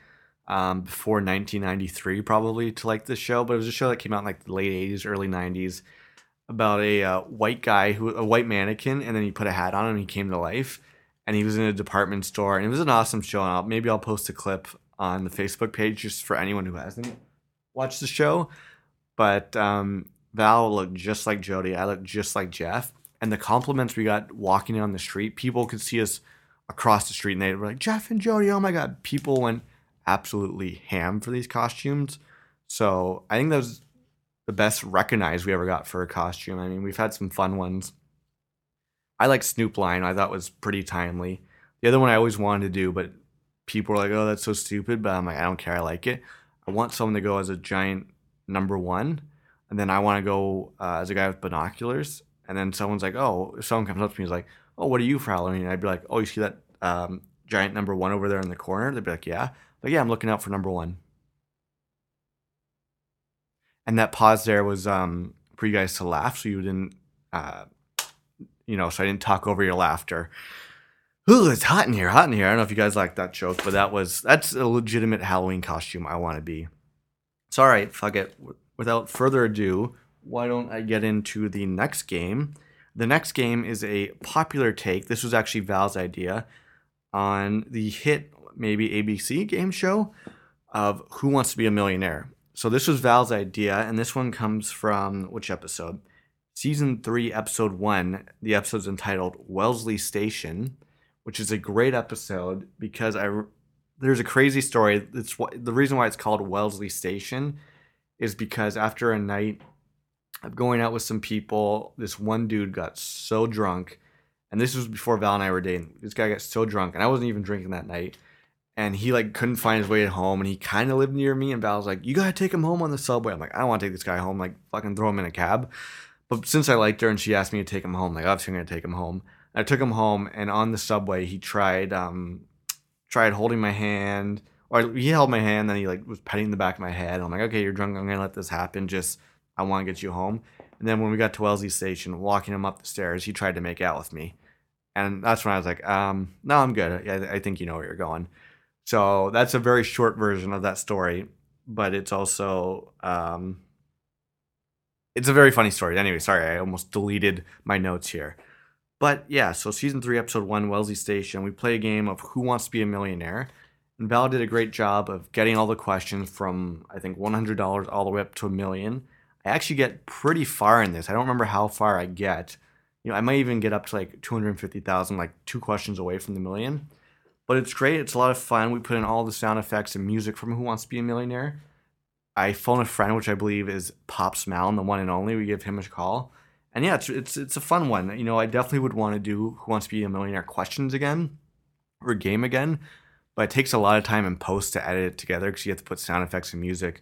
um, before 1993 probably to like this show. But it was a show that came out in like the late 80s, early 90s about a uh, white guy who a white mannequin and then he put a hat on him and he came to life. And he was in a department store and it was an awesome show and I'll, maybe I'll post a clip on the Facebook page just for anyone who hasn't watched the show. But um, Val looked just like Jodie I looked just like Jeff. And the compliments we got walking down the street people could see us across the street and they were like Jeff and Jodie oh my god. People went absolutely ham for these costumes so I think that was the best recognized we ever got for a costume. I mean, we've had some fun ones. I like Snoop Lion. I thought was pretty timely. The other one I always wanted to do, but people were like, "Oh, that's so stupid." But I'm like, I don't care. I like it. I want someone to go as a giant number one, and then I want to go uh, as a guy with binoculars. And then someone's like, "Oh," someone comes up to me, is like, "Oh, what are you for Halloween?" And I'd be like, "Oh, you see that um, giant number one over there in the corner?" They'd be like, "Yeah." But yeah, I'm looking out for number one. And that pause there was um, for you guys to laugh, so you didn't, uh, you know, so I didn't talk over your laughter. Ooh, it's hot in here, hot in here. I don't know if you guys like that joke, but that was that's a legitimate Halloween costume I want to be. So, all right, fuck it. Without further ado, why don't I get into the next game? The next game is a popular take. This was actually Val's idea on the hit, maybe ABC game show of Who Wants to Be a Millionaire. So, this was Val's idea, and this one comes from which episode? Season 3, Episode 1. The episode's entitled Wellesley Station, which is a great episode because I there's a crazy story. It's the reason why it's called Wellesley Station is because after a night of going out with some people, this one dude got so drunk, and this was before Val and I were dating. This guy got so drunk, and I wasn't even drinking that night, and he like couldn't find his way home, and he kind of lived near me, and Val was like, "You gotta take him home on the subway." I'm like, "I don't want to take this guy home. Like, fucking throw him in a cab." But since I liked her and she asked me to take him home, like obviously I'm gonna take him home. I took him home, and on the subway he tried um tried holding my hand, or he held my hand, then he like was petting the back of my head. I'm like, okay, you're drunk. I'm gonna let this happen. Just I want to get you home. And then when we got to Wellesley Station, walking him up the stairs, he tried to make out with me, and that's when I was like, um, no, I'm good. I, I think you know where you're going. So that's a very short version of that story, but it's also um, it's a very funny story. Anyway, sorry, I almost deleted my notes here. But yeah, so season three, episode one, Wellesley Station, we play a game of Who Wants to Be a Millionaire. And Val did a great job of getting all the questions from, I think, $100 all the way up to a million. I actually get pretty far in this. I don't remember how far I get. You know, I might even get up to like 250,000, like two questions away from the million. But it's great. It's a lot of fun. We put in all the sound effects and music from Who Wants to Be a Millionaire. I phone a friend, which I believe is Pops Malin, the one and only. We give him a call, and yeah, it's it's it's a fun one. You know, I definitely would want to do Who Wants to Be a Millionaire questions again, or game again, but it takes a lot of time in post to edit it together because you have to put sound effects and music.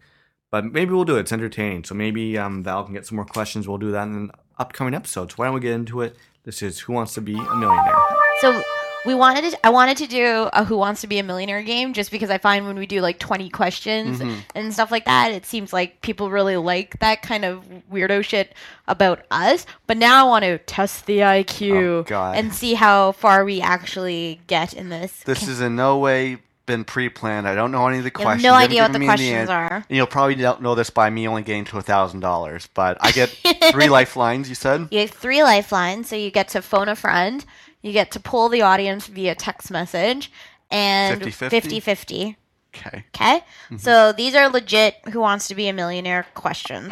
But maybe we'll do it. It's entertaining. So maybe um, Val can get some more questions. We'll do that in upcoming episode. So why don't we get into it? This is Who Wants to Be a Millionaire. So we wanted to, I wanted to do a Who Wants to Be a Millionaire game just because I find when we do like 20 questions Mhm. and stuff like that, it seems like people really like that kind of weirdo shit about us. But now I want to test the IQ Oh, and see how far we actually get in this. This is in no way been pre-planned. I don't know any of the You questions. no idea what the questions an- are. And you'll probably don't know this by me only getting to a thousand dollars. But I get three (laughs) lifelines. You said. You have three lifelines, so you get to phone a friend, you get to pull the audience via text message, and 50-50? 50 50. Okay. Okay? Mhm. So these are legit Who Wants to Be a Millionaire questions.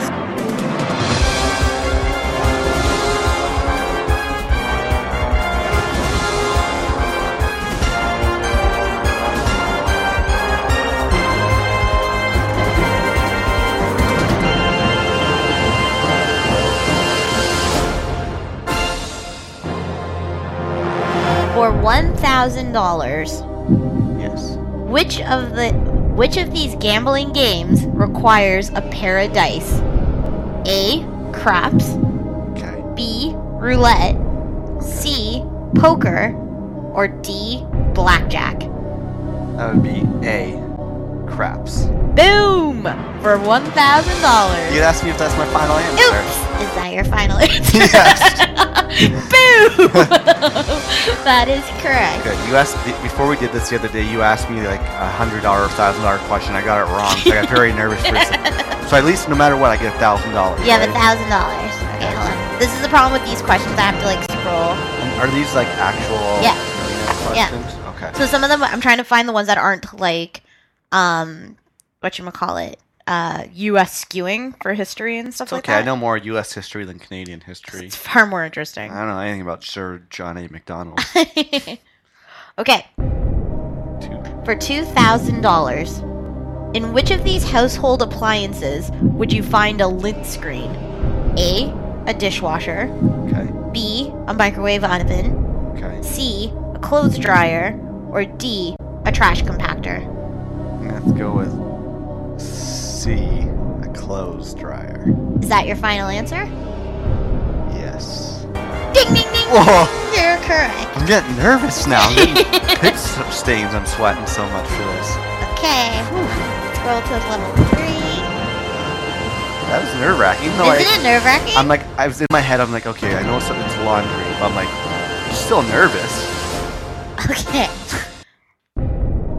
For $1,000, Yes. which of the which of these gambling games requires a pair of dice? A. Craps. Okay. B. Roulette. C. Poker. Or D. Blackjack. That would be A. Craps. Boom! For one thousand dollars. You'd ask me if that's my final answer. Oops! Is that your final (laughs) answer? Yes. (laughs) (laughs) Boom! (laughs) that is correct. Good. You asked before we did this the other day. You asked me like a hundred dollar, thousand dollar question. I got it wrong. So I got very nervous for. (laughs) So at least no matter what, I get a thousand dollars. You have a thousand dollars. Okay, hold on. This is the problem with these questions. I have to like scroll. Are these like actual Yeah. millionaire Yeah. questions? Okay. So some of them, I'm trying to find the ones that aren't like, um, what you call it, uh, U.S. skewing for history and stuff It's like okay. I know more U.S. history than Canadian history. It's far more interesting. I don't know anything about Sir John A. Macdonald. (laughs) okay. For two thousand dollars, in which of these household appliances would you find a lint screen? A. A dishwasher. Okay. B. A microwave oven. Okay. C. A clothes dryer. Or D. A trash compactor. Let's go with C. A clothes dryer. Is that your final answer? Yes. Ding ding ding! Whoa! You're correct. I'm getting nervous now. I'm getting pick stains. I'm sweating so much for this. Okay. Scroll to level three. that was nerve wracking. Though Isn't I, it nerve wracking? I'm like, I was in my head. I'm like, okay, I know it's, laundry, but I'm like, I'm still nervous. Okay.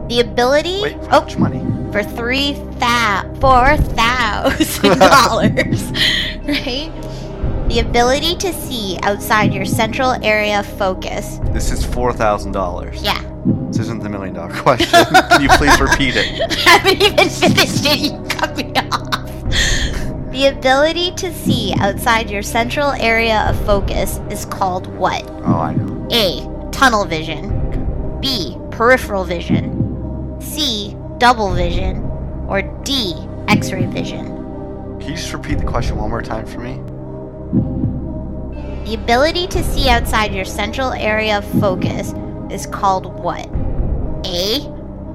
The ability. Wait, oh, much money? For three thou four thousand (laughs) dollars, right? The ability to see outside your central area of focus. This is four thousand dollars. Yeah. This isn't the million dollar question. (laughs) Can you please repeat it? (laughs) I haven't even finished it. You cut me off. The ability to see outside your central area of focus is called what? Oh, I know. A. Tunnel vision. B. Peripheral vision. C. Double vision. Or D. X ray vision. Can you just repeat the question one more time for me? The ability to see outside your central area of focus is called what? A.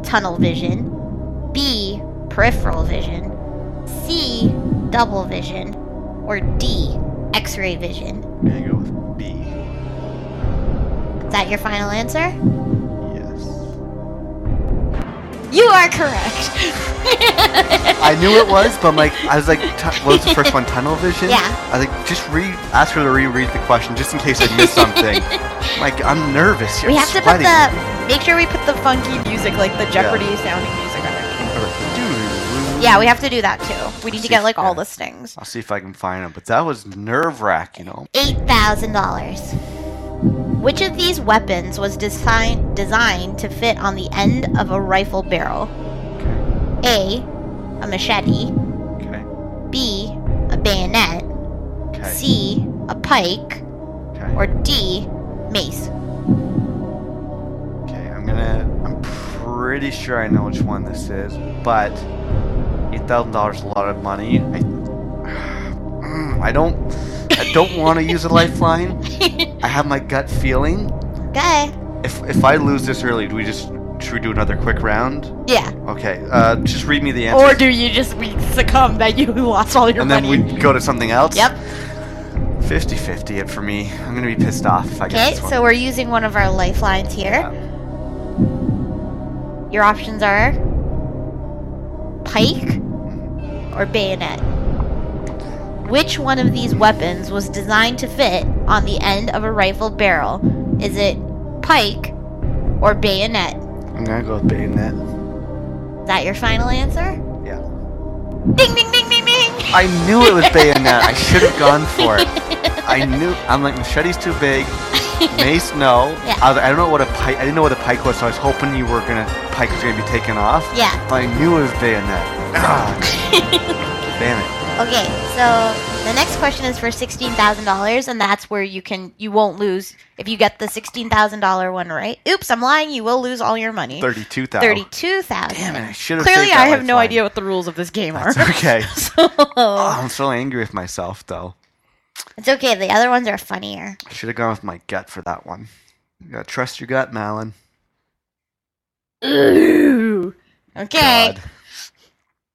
Tunnel vision. B. Peripheral vision. C. Double vision. Or D. X ray vision. I'm gonna go with B. Is that your final answer? You are correct. (laughs) I knew it was, but I'm like, I was like, tu- what was the first one? Tunnel vision. Yeah. I was like, just read, ask her to reread the question, just in case I missed something. (laughs) like, I'm nervous. Here. we have to put the make sure we put the funky music like the Jeopardy sounding music underneath. Yeah, we have to do that too. We need to get like all the stings. I'll see if I can find them, but that was nerve wracking. You know. Eight thousand dollars. Which of these weapons was design- designed to fit on the end of a rifle barrel? A. A machete. Okay. B. A bayonet. Okay. C. A pike. Okay. Or D. Mace. Okay. I'm gonna. I'm pretty sure I know which one this is, but eight thousand dollars is a lot of money. I. (sighs) Mm, I don't. I don't want to use a lifeline. I have my gut feeling. Okay. If if I lose this early, do we just should we do another quick round? Yeah. Okay. Uh, just read me the answer. Or do you just we succumb that you lost all your money? and then we go to something else. Yep. 50-50 it for me. I'm gonna be pissed off if I get Okay, this one. so we're using one of our lifelines here. Your options are pike or bayonet. Which one of these weapons was designed to fit on the end of a rifle barrel? Is it pike or bayonet? I'm gonna go with bayonet. Is that your final answer? Yeah. Ding ding ding ding ding! I knew it was bayonet. I (laughs) should have gone for it. I (laughs) knew. I'm like machete's too big. (laughs) Mace, no. Yeah. I, was, I don't know what a pike. I didn't know what a pike was, so I was hoping you were gonna pike was gonna be taken off. Yeah. But I knew it was bayonet. Ah. Damn it. Okay, so the next question is for sixteen thousand dollars, and that's where you can you won't lose if you get the sixteen thousand dollar one right. Oops, I'm lying. You will lose all your money. Thirty-two thousand. Thirty-two thousand. Damn it! I should have. Clearly, saved I have no lifeline. idea what the rules of this game are. It's okay. (laughs) (laughs) so Oh, I'm so angry with myself though. it's okay. The other ones are funnier. I should have gone with my gut for that one. You gotta trust your gut, Malin. Ooh. Okay. God.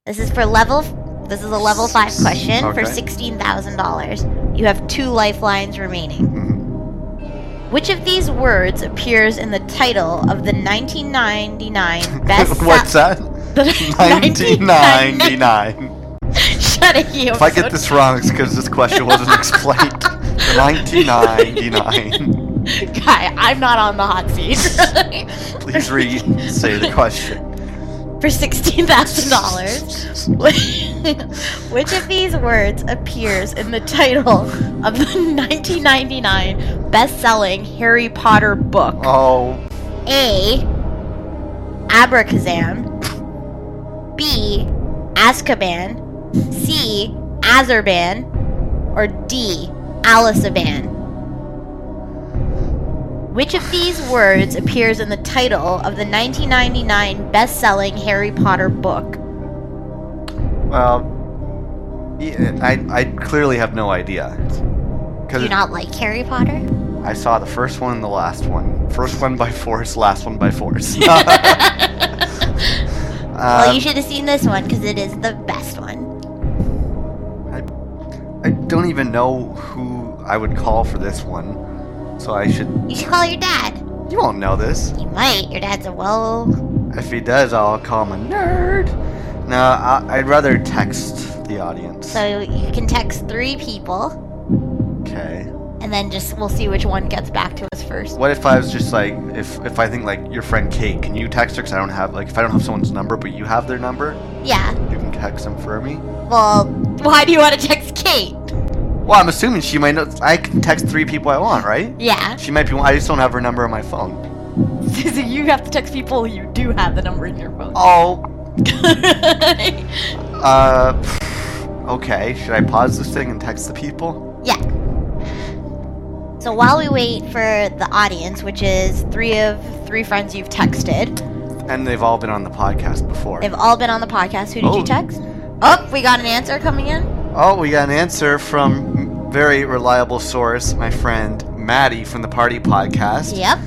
This is for level. This is a level five question for sixteen thousand dollars. You have two lifelines remaining. Mhm. Which of these words appears in the title of the 1999 (laughs) best? What's that? The 1999. (laughs) Shut it, you. If I get this wrong, it's because this question wasn't (laughs) explained. 1999. guy, I'm not on the hot seat. Please re-say the question. For sixteen thousand dollars, which of these words appears in the title of the 1999 best-selling Harry Potter book? Oh, A. Abracazam. B. Azkaban. C. Azerban. Or D. Alisaban. Which of these words appears in the title of the 1999 best-selling Harry Potter book? well, I I clearly have no idea. Do you not like Harry Potter? I saw the first one and the last one. First one by force, last one by force. (laughs) (laughs) well, Um, you should have seen this one because it is the best one. I don't even know who I would call for this one, so I should. You should call your dad. You won't know this. You might. Your dad's a well. If he does, I'll call him a nerd. No, I'd rather text the audience. So you can text three people, Okay. and then just we'll see which one gets back to us first. What if I was just like, if if I think like your friend Kate, can you text her? Cause I don't have like, if I don't have someone's number, but you have their number, Yeah. you can text them for me. Well, why do you want to text Kate? Well, I'm assuming she might know. I can text three people I want, right? Yeah. She might be. I just don't have her number on my phone. (laughs) so you have to text people you do have the number in your phone. Oh. (laughs) Uh. Okay. Should I pause this thing and text the people? Yeah. So while we wait for the audience, which is three of three friends you've texted, And they've all been on the podcast before. they've all been on the podcast. Who did Oh. you text? Oh, we got an answer coming in. Oh, we got an answer from a very reliable source, my friend Maddie from the Party Podcast. Yep.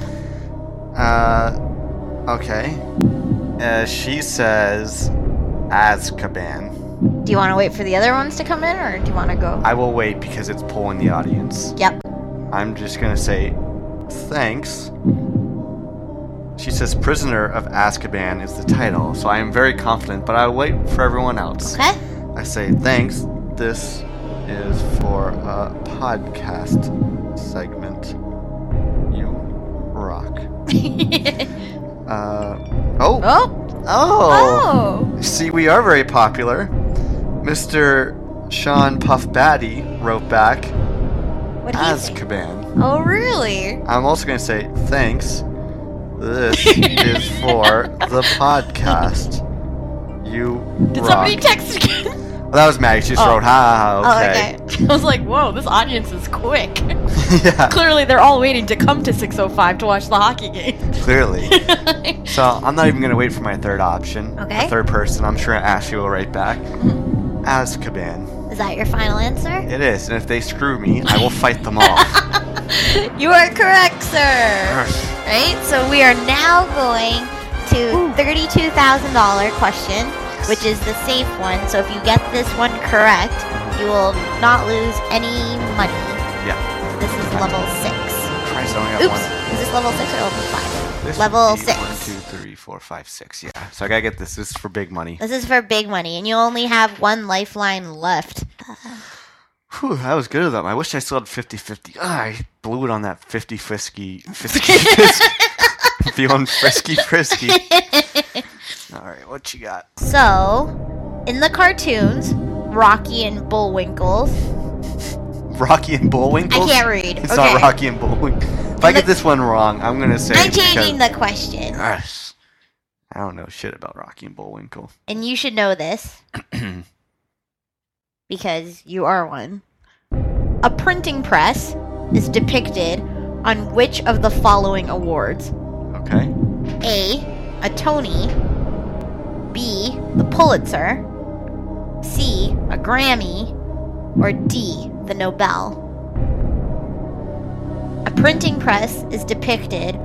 Uh, okay. Uh, she says Azkaban. Do you want to wait for the other ones to come in, or do you want to go? I will wait because it's pulling the audience. Yep. I'm just gonna say thanks. She says Prisoner of Azkaban is the title, so I am very confident, but I'll wait for everyone else. Okay. I say thanks. This is for a podcast segment. You rock. (laughs) Uh, oh. Oh. Oh. Oh. See, we are very popular. Mr. Sean Puff Batty wrote back What? Azkaban. Oh, really? I'm also going to say thanks. This (laughs) is for the podcast. You Did rock. somebody text again? Well, that was Maggie. She just Oh. wrote, ha, ha, okay. Oh, okay. (laughs) I was like, whoa, this audience is quick. (laughs) yeah, Clearly, they're all waiting to come to 605 to watch the hockey game. clearly. (laughs) so I'm not even going to wait for my third option. Okay. Third person. I'm sure Ashley will write back. Mm-hmm. Azkaban. Is that your final answer? It is, and if they screw me, I will fight them off. You are correct, sir. Right? So we are now going to $32,000 question, which is the safe one. So if you get this one correct, you will not lose any money. Yeah. This is level 6. Christ, I only Oops. one. Is this level 6 or level 5? This level 6. One, two, three, four, five, six. Yeah. So I gotta get this. This is for big money. This is for big money, and you only have one lifeline left. (sighs) Whew, that was good of them. I wish I still had 50 50. Ah, I blew it on that 50 frisky. Frisky. (laughs) frisky. (laughs) Feeling frisky frisky. (laughs) Alright, what you got? So, in the cartoons, Rocky and Bullwinkle. Rocky and Bullwinkle? I can't read. It's okay. not Rocky and Bullwinkle. If I get this one wrong, I'm gonna say. I'm it's because- changing the question. Gosh, I don't know shit about Rocky and Bullwinkle. And you should know this (clears throat) because you are one. A printing press is depicted on which of the following awards? Okay. A. A Tony. B. The Pulitzer. C. A Grammy. Or D. The Nobel. A printing press is depicted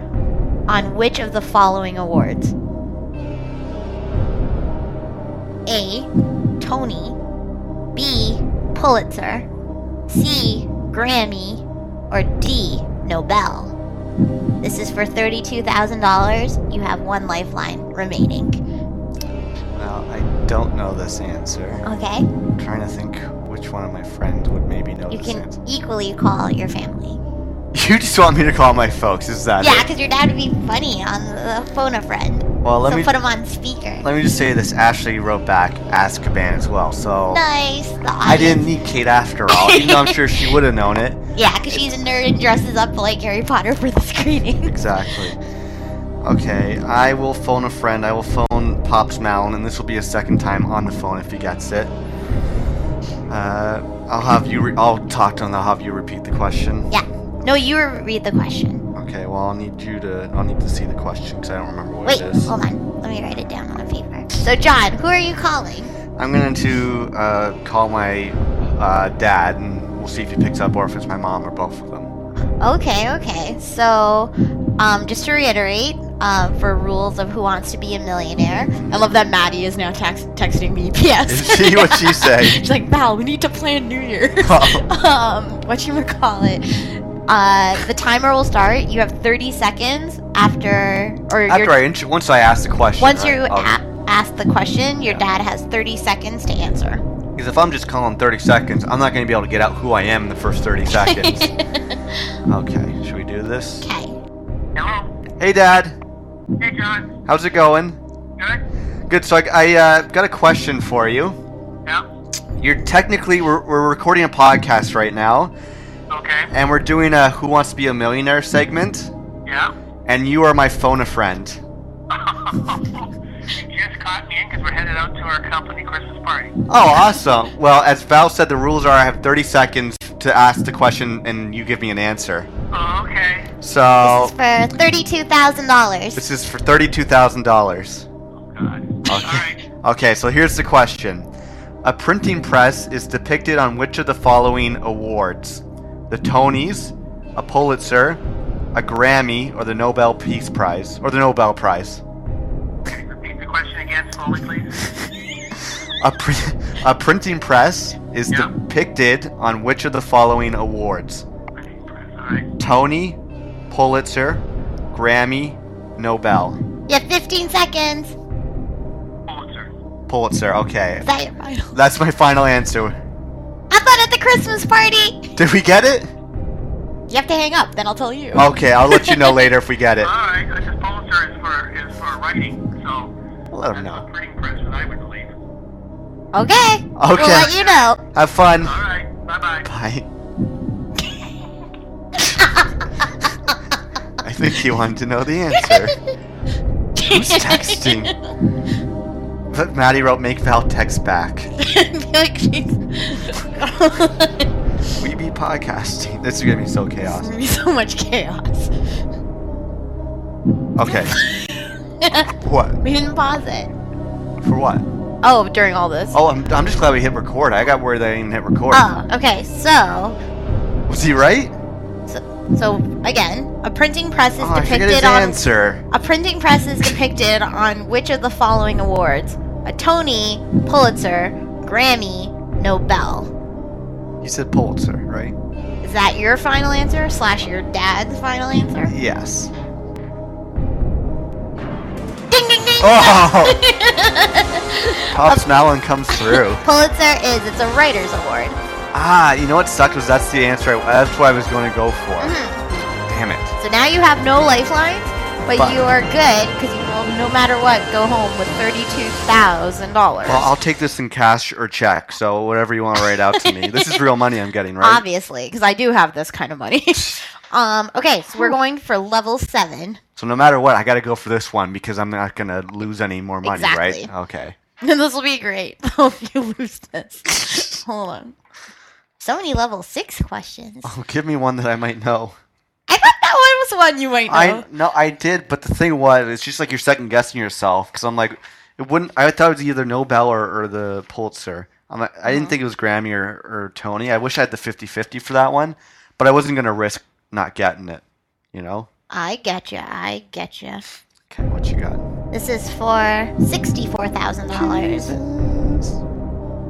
on which of the following awards? A. Tony. B. Pulitzer. C. Grammy. Or D. Nobel. This is for $32,000. You have one lifeline remaining. I don't know this answer. Okay? I'm trying to think which one of my friends would maybe know You this can answer. equally call your family. (laughs) You just want me to call my folks, is that Yeah, because your dad would be funny on the phone a friend. Well, let so me put him on speaker. let me just say this. Ashley wrote back Azkaban as well, so Nice. I didn't need Kate after all. even though I'm sure she would have known it. (laughs) Yeah, because she's a nerd and dresses up like Harry Potter for the screening. (laughs) Exactly. Okay, I will phone a friend. I will phone Pops Malin, and this will be a second time on the phone if he gets it. Uh, I'll have you. Re- I'll talk to him. I'll have you repeat the question. Yeah. No, you read the question. Okay. Well, I'll need you to. I'll need to see the question because I don't remember what Wait, it is. hold on. Let me write it down on a paper. So, John, who are you calling? I'm going to uh, call my uh, dad, and we'll see if he picks up, or if it's my mom, or both of them. Okay, okay. So, um, just to reiterate, um, for rules of Who Wants to Be a Millionaire, I love that Maddie is now text- texting me. (laughs) P.S. Is she what she say? (laughs) She's like, Val, we need to plan New Year's. (laughs) Oh. um, what you call it? Uh, the timer will start. You have 30 seconds after, or After your, I int- once I ask the question. once right, you I'll- a- ask the question, your dad has 30 seconds to answer. Because if I'm just calling 30 seconds, I'm not going to be able to get out who I am in the first 30 seconds. okay, should we do this? Okay. Hello. Hey, Dad. Hey, John. How's it going? Good. Good. So I, I uh, got a question for you. Yeah. You're technically we're, we're recording a podcast right now, Okay. and we're doing a Who Wants to Be a Millionaire segment, Yeah. and you are my phone a friend. (laughs) you just caught me in because we're headed out to our company Christmas party. Oh, awesome. Well, as Val said, the rules are I have 30 seconds to ask the question, and you give me an answer. Oh, okay. So For thirty-two thousand dollars. this is for thirty-two thousand dollars. Oh, God. Okay. Okay, so here's the question. A printing press is depicted on which of the following awards? The Tonys, a Pulitzer, a Grammy, or the Nobel Peace Prize? Or the Nobel Prize? Slowly, please. A, pr- a printing press is Yeah. depicted on which of the following awards? All right. Tony, Pulitzer, Grammy, Nobel. You have fifteen seconds. Pulitzer. Pulitzer, okay. Is that your final? That's my final answer. I thought at the Christmas party? Did we get it? You have to hang up, then I'll tell you. Okay, I'll let you know (laughs) later if we get it. All right. I just Pulitzer is for is for writing, so I'll let him that's know. a printing I would believe. Okay. We'll Okay. let you know. Have fun. All right. Bye bye. Bye. I think he wanted to know the answer. Who's texting? But Maddie wrote, make Val text back. (laughs) like she's. (laughs) We be podcasting. This is gonna be so chaos. There's gonna be so much chaos. Okay. (laughs) What? We didn't pause it. For what? Oh, during all this. Oh, I'm, I'm just glad we hit record. I got worried that I didn't hit record. Oh, okay. So, Was he right? so again, a printing press is Oh, I forget his depicted on answer. a printing press is depicted on which of the following awards? A Tony, Pulitzer, Grammy, Nobel. You said Pulitzer, right? Is that your final answer slash your dad's final answer? Yes. Oh! (laughs) Pops Malin comes through. (laughs) Pulitzer is it's a writer's award. Ah, you know what sucked was that's the answer. I, that's what I was going to go for. Mhm. Damn it. So now you have no lifelines, but But- you are good because you will, no matter what, go home with thirty-two thousand dollars. Well, I'll take this in cash or check. So whatever you want to write out to me. This is real money I'm getting, right? Obviously, because I do have this kind of money. (laughs) um. Okay, so we're going for level seven. So no matter what, I got to go for this one because I'm not gonna lose any more money, Exactly. right? Okay. (laughs) this will be great. (laughs) Hope you lose this. Hold on. So many level six questions. Oh, give me one that I might know. I thought that one was one you might know. I no, I did, but the thing was, it's just like you're second guessing yourself because I'm like, it wouldn't. I thought it was either Nobel or, or the Pulitzer. I'm like, I didn't mm-hmm. think it was Grammy or, or Tony. I wish I had the 50-50 for that one, but I wasn't gonna risk not getting it. You know? I get you. I get you. Okay, what you got? This is for sixty-four thousand dollars.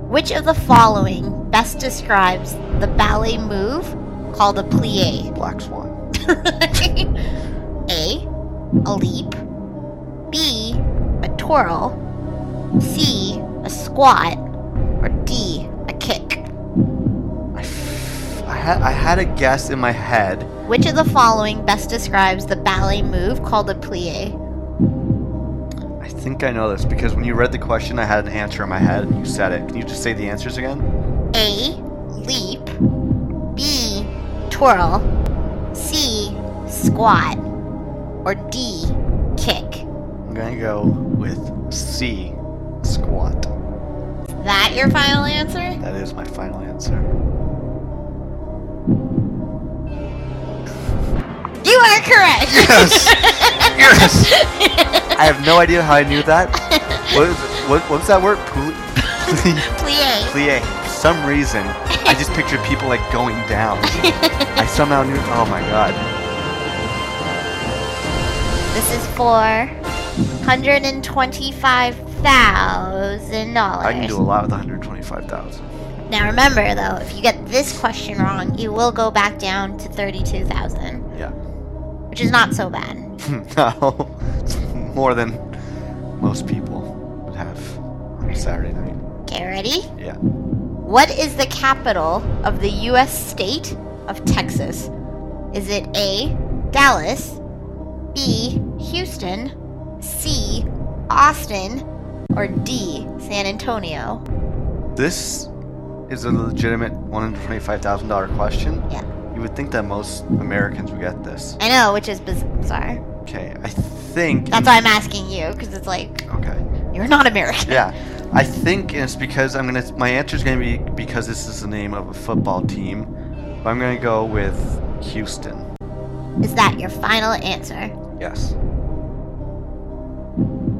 Which of the following best describes the ballet move called a plie? Black Swan. (laughs) A. A leap. B. A twirl. C. A squat. Or D. A kick. I had I had a guess in my head. Which of the following best describes the ballet move called a plie? I think I know this because when you read the question, I had an answer in my head. and You said it. Can you just say the answers again? A. Leap. B. Twirl. Squat. Or D. Kick. I'm gonna go with C. Squat. Is that your final answer? That is my final answer. You are correct. Yes. (laughs) yes. I have no idea how I knew that. What is? What, what's that word? Pli- (laughs) Plie. Plie. For some reason, I just pictured people like going down. (laughs) I somehow knew. Oh my god. This is for hundred and twenty-five thousand dollars. I can do a lot with 125,000. Now remember, though, if you get this question wrong, you will go back down to thirty-two thousand, Yeah. which is not so bad. (laughs) no, it's more than most people would have on a Saturday night. Okay, ready? Yeah. What is the capital of the U.S. state of Texas? Is it A. Dallas, B. Houston, C. Austin, or D. San Antonio? This is a legitimate $125,000 question. Yeah. You would think that most Americans would get this. I know, which is bizarre. Okay, I think. That's why I'm asking you, because it's like Okay. you're not American. Yeah, I think it's because I'm gonna. My answer is gonna be because this is the name of a football team. But I'm gonna go with Houston. Is that your final answer? Yes.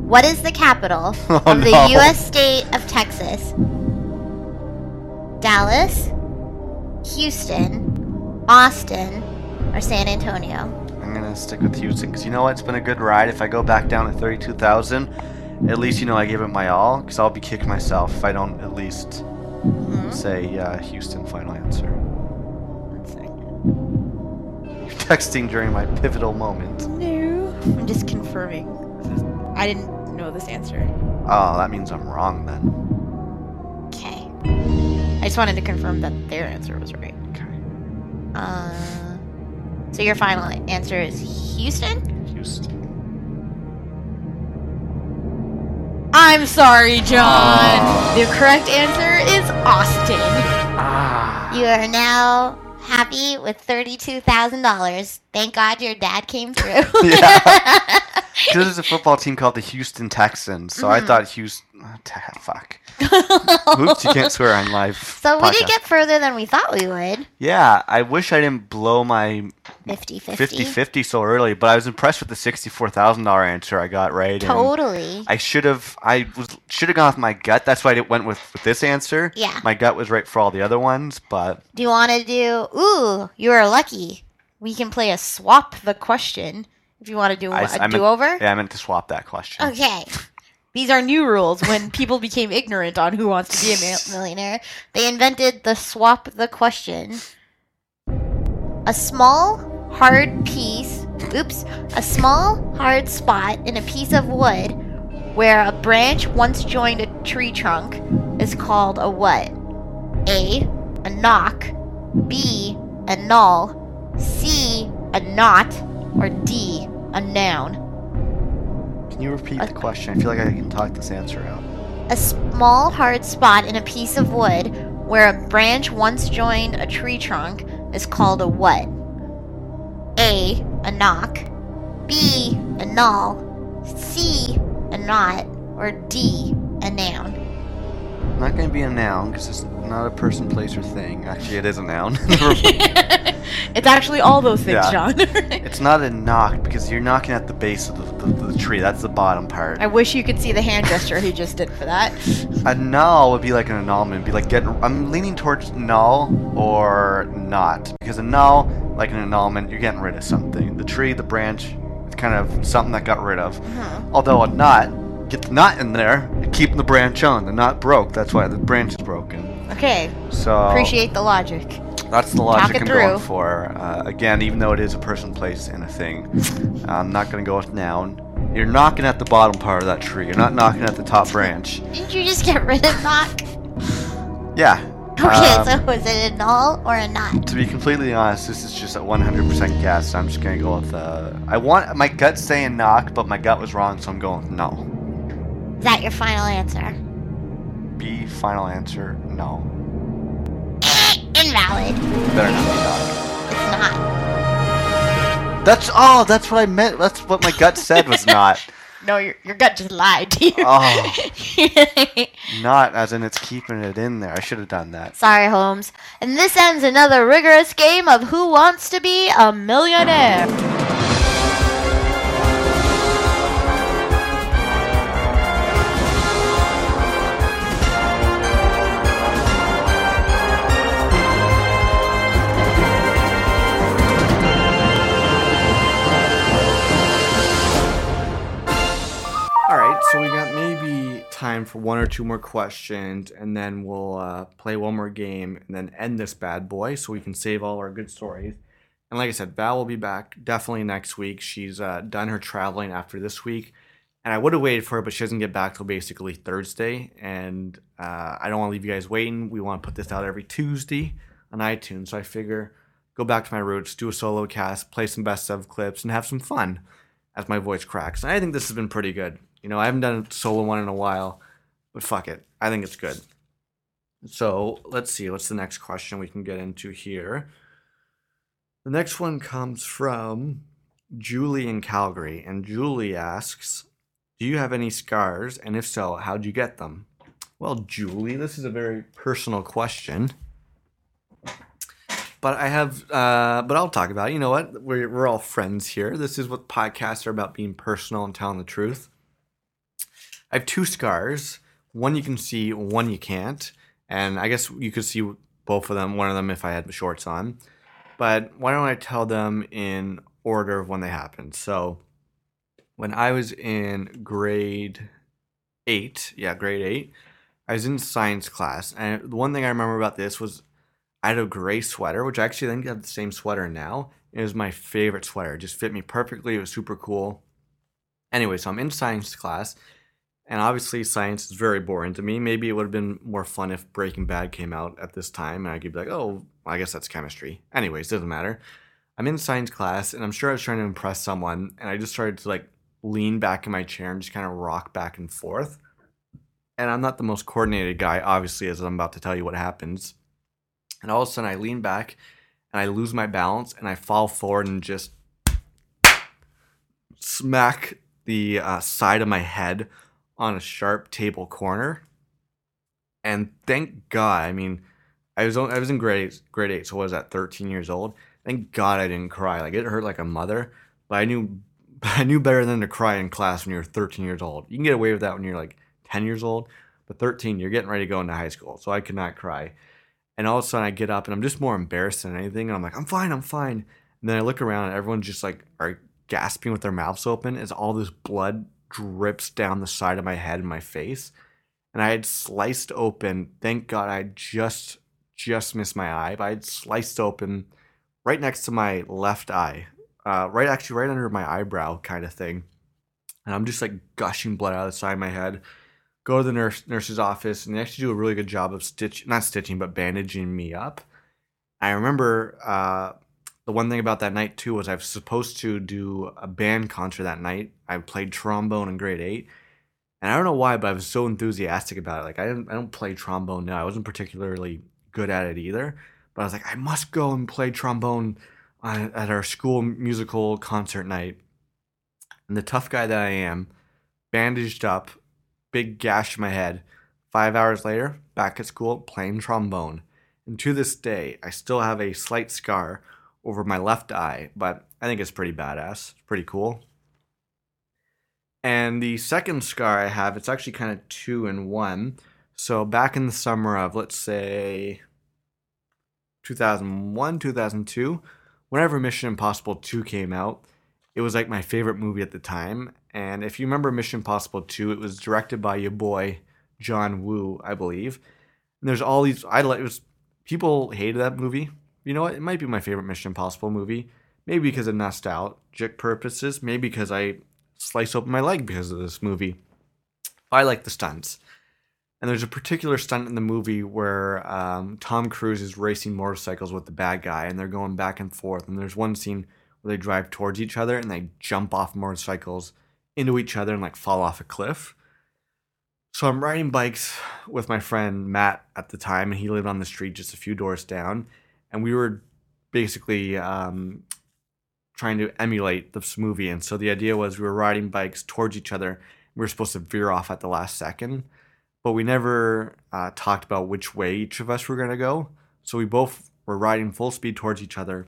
What is the capital (laughs) Oh, of the no. U.S. state of Texas? Dallas, Houston, Austin, or San Antonio? I'm gonna stick with Houston because you know what? It's been a good ride. If I go back down to 32,000, at least you know I gave it my all. Because I'll be kicking myself if I don't at least say uh, Houston. Final answer. You're (laughs) texting during my pivotal moment. No. I'm just confirming. I didn't know this answer. Oh, that means I'm wrong then. Okay. I just wanted to confirm that their answer was right. Okay. Uh, so your final answer is Houston? Houston. I'm sorry, John. The correct answer is Austin. Ah. You are now happy with thirty-two thousand dollars. Thank God your dad came through. (laughs) Yeah. (laughs) Because there's a football team called the Houston Texans, so I Mhm. thought Houston. Fuck. (laughs) Oops, you can't swear on live. so we did podcast. get further than we thought we would. Yeah, I wish I didn't blow my 50-50. so early, but I was impressed with the $64,000 answer I got right. Totally. I should have I was should have gone with my gut. That's why I went with, with this answer. Yeah. My gut was right for all the other ones, but Do you want to do? Ooh, you are lucky. We can play a swap the question if you want to do I, a I meant- do over. Yeah, I meant to swap that question. Okay. These are new rules when (laughs) people became ignorant on who wants to be a mil- millionaire. They invented the swap the question. A small, hard piece, oops, a small, hard spot in a piece of wood where a branch once joined a tree trunk is called a what? A, a knock, B, a null, C, a knot, or D, a noun. Can you repeat the question? I feel like I can talk this answer out. A small hard spot in a piece of wood where a branch once joined a tree trunk is called a what? A. A knock. B. A null. C. A knot. Or D. A noun. Not going to be a noun because it's not a person, place, or thing. Actually, it is a noun. (laughs) (laughs) It's actually all those things, Yeah. John. (laughs) it's not a knock because you're knocking at the base of the, the, the tree. That's the bottom part. I wish you could see the hand gesture he just did for that. A null would be like an annulment. It'd be like getting. I'm leaning towards null or not because a null, like an annulment, you're getting rid of something. The tree, the branch, it's kind of something that got rid of. Uh-huh. Although a knot, get the knot in there, you're keeping the branch on. The knot broke. That's why the branch is broken. Okay. So Appreciate the logic. That's the logic I'm through. going for. Uh, again, even though it is a person, place, and a thing, I'm not going to go with noun. You're knocking at the bottom part of that tree. You're not knocking at the top branch. (laughs) Didn't you just get rid of knock? Yeah. Okay, um, so was it a null or a knot? To be completely honest, this is just a 100% guess. I'm just gonna go with. Uh, I want my gut saying knock, but my gut was wrong, so I'm going with no. Is that your final answer? B. Final answer. No. (laughs) Invalid. Better not be knock. It's not. That's oh, that's what I meant. That's what my gut said was not. (laughs) No, your, your gut just lied to you. Oh. (laughs) Not as in it's keeping it in there. I should have done that. Sorry, Holmes. And this ends another rigorous game of Who Wants to Be a Millionaire? Time for one or two more questions, and then we'll uh, play one more game, and then end this bad boy, so we can save all our good stories. And like I said, Val will be back definitely next week. She's uh, done her traveling after this week, And I would have waited for her, but she doesn't get back till basically Thursday. And uh, I don't want to leave you guys waiting. We want to put this out every Tuesday on iTunes. So I figure go back to my roots, do a solo cast, play some best of clips, and have some fun as my voice cracks. And I think this has been pretty good. You know, I haven't done a solo one in a while, but fuck it. I think it's good. So let's see. What's the next question we can get into here? The next one comes from Julie in Calgary. And Julie asks, Do you have any scars? And if so, how'd you get them? Well, Julie, this is a very personal question. But I have, uh, but I'll talk about it. You know what? We're, we're all friends here. This is what podcasts are about being personal and telling the truth. I have two scars. One you can see, one you can't. And I guess you could see both of them, one of them if I had shorts on. But why don't I tell them in order of when they happened? So when I was in grade eight, yeah, grade eight, I was in science class. And the one thing I remember about this was I had a gray sweater, which I actually think I have the same sweater now. It was my favorite sweater. It just fit me perfectly. It was super cool. Anyway, so I'm in science class and obviously, science is very boring to me. Maybe it would have been more fun if Breaking Bad came out at this time, and I could be like, oh, I guess that's chemistry. Anyways, doesn't matter. I'm in science class, and I'm sure I was trying to impress someone, and I just started to like lean back in my chair and just kind of rock back and forth. And I'm not the most coordinated guy, obviously, as I'm about to tell you what happens. And all of a sudden, I lean back and I lose my balance, and I fall forward and just smack the uh, side of my head on a sharp table corner. And thank God, I mean, I was I was in grade eight, grade eight, so I was at 13 years old. Thank God I didn't cry. Like it hurt like a mother, but I knew (laughs) I knew better than to cry in class when you're 13 years old. You can get away with that when you're like 10 years old, but 13, you're getting ready to go into high school. So I could not cry. And all of a sudden I get up and I'm just more embarrassed than anything. And I'm like, I'm fine, I'm fine. And then I look around and everyone's just like are gasping with their mouths open as all this blood drips down the side of my head and my face. And I had sliced open, thank God I just just missed my eye, but I had sliced open right next to my left eye. Uh, right actually right under my eyebrow kind of thing. And I'm just like gushing blood out of the side of my head. Go to the nurse nurse's office and they actually do a really good job of stitch not stitching, but bandaging me up. I remember uh, the one thing about that night too was I was supposed to do a band concert that night. I played trombone in grade eight, and I don't know why, but I was so enthusiastic about it. Like I didn't, I don't play trombone now. I wasn't particularly good at it either, but I was like, I must go and play trombone on, at our school musical concert night. And the tough guy that I am, bandaged up, big gash in my head. Five hours later, back at school playing trombone. And to this day, I still have a slight scar over my left eye, but I think it's pretty badass. It's pretty cool. And the second scar I have, it's actually kind of two in one. So back in the summer of, let's say, 2001, 2002, whenever Mission Impossible 2 came out, it was like my favorite movie at the time. And if you remember Mission Impossible 2, it was directed by your boy John Woo, I believe. And there's all these I like it was people hated that movie you know what? It might be my favorite Mission Impossible movie. Maybe because of nostalgic purposes. Maybe because I slice open my leg because of this movie. I like the stunts. And there's a particular stunt in the movie where um, Tom Cruise is racing motorcycles with the bad guy, and they're going back and forth. And there's one scene where they drive towards each other and they jump off motorcycles into each other and like fall off a cliff. So I'm riding bikes with my friend Matt at the time, and he lived on the street just a few doors down and we were basically um, trying to emulate this movie. And so the idea was we were riding bikes towards each other. We were supposed to veer off at the last second, but we never uh, talked about which way each of us were going to go. So we both were riding full speed towards each other.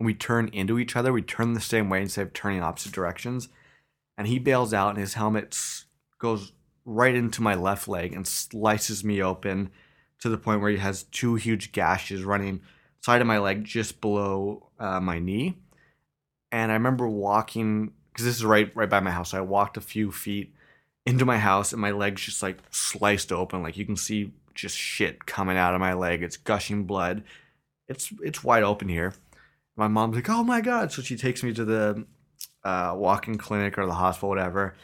We turn into each other. We turn the same way instead of turning opposite directions. And he bails out, and his helmet goes right into my left leg and slices me open to the point where he has two huge gashes running side of my leg just below uh, my knee. And I remember walking because this is right right by my house. So I walked a few feet into my house and my leg's just like sliced open. Like you can see just shit coming out of my leg. It's gushing blood. It's it's wide open here. My mom's like, "Oh my god!" So she takes me to the uh, walk-in clinic or the hospital, whatever.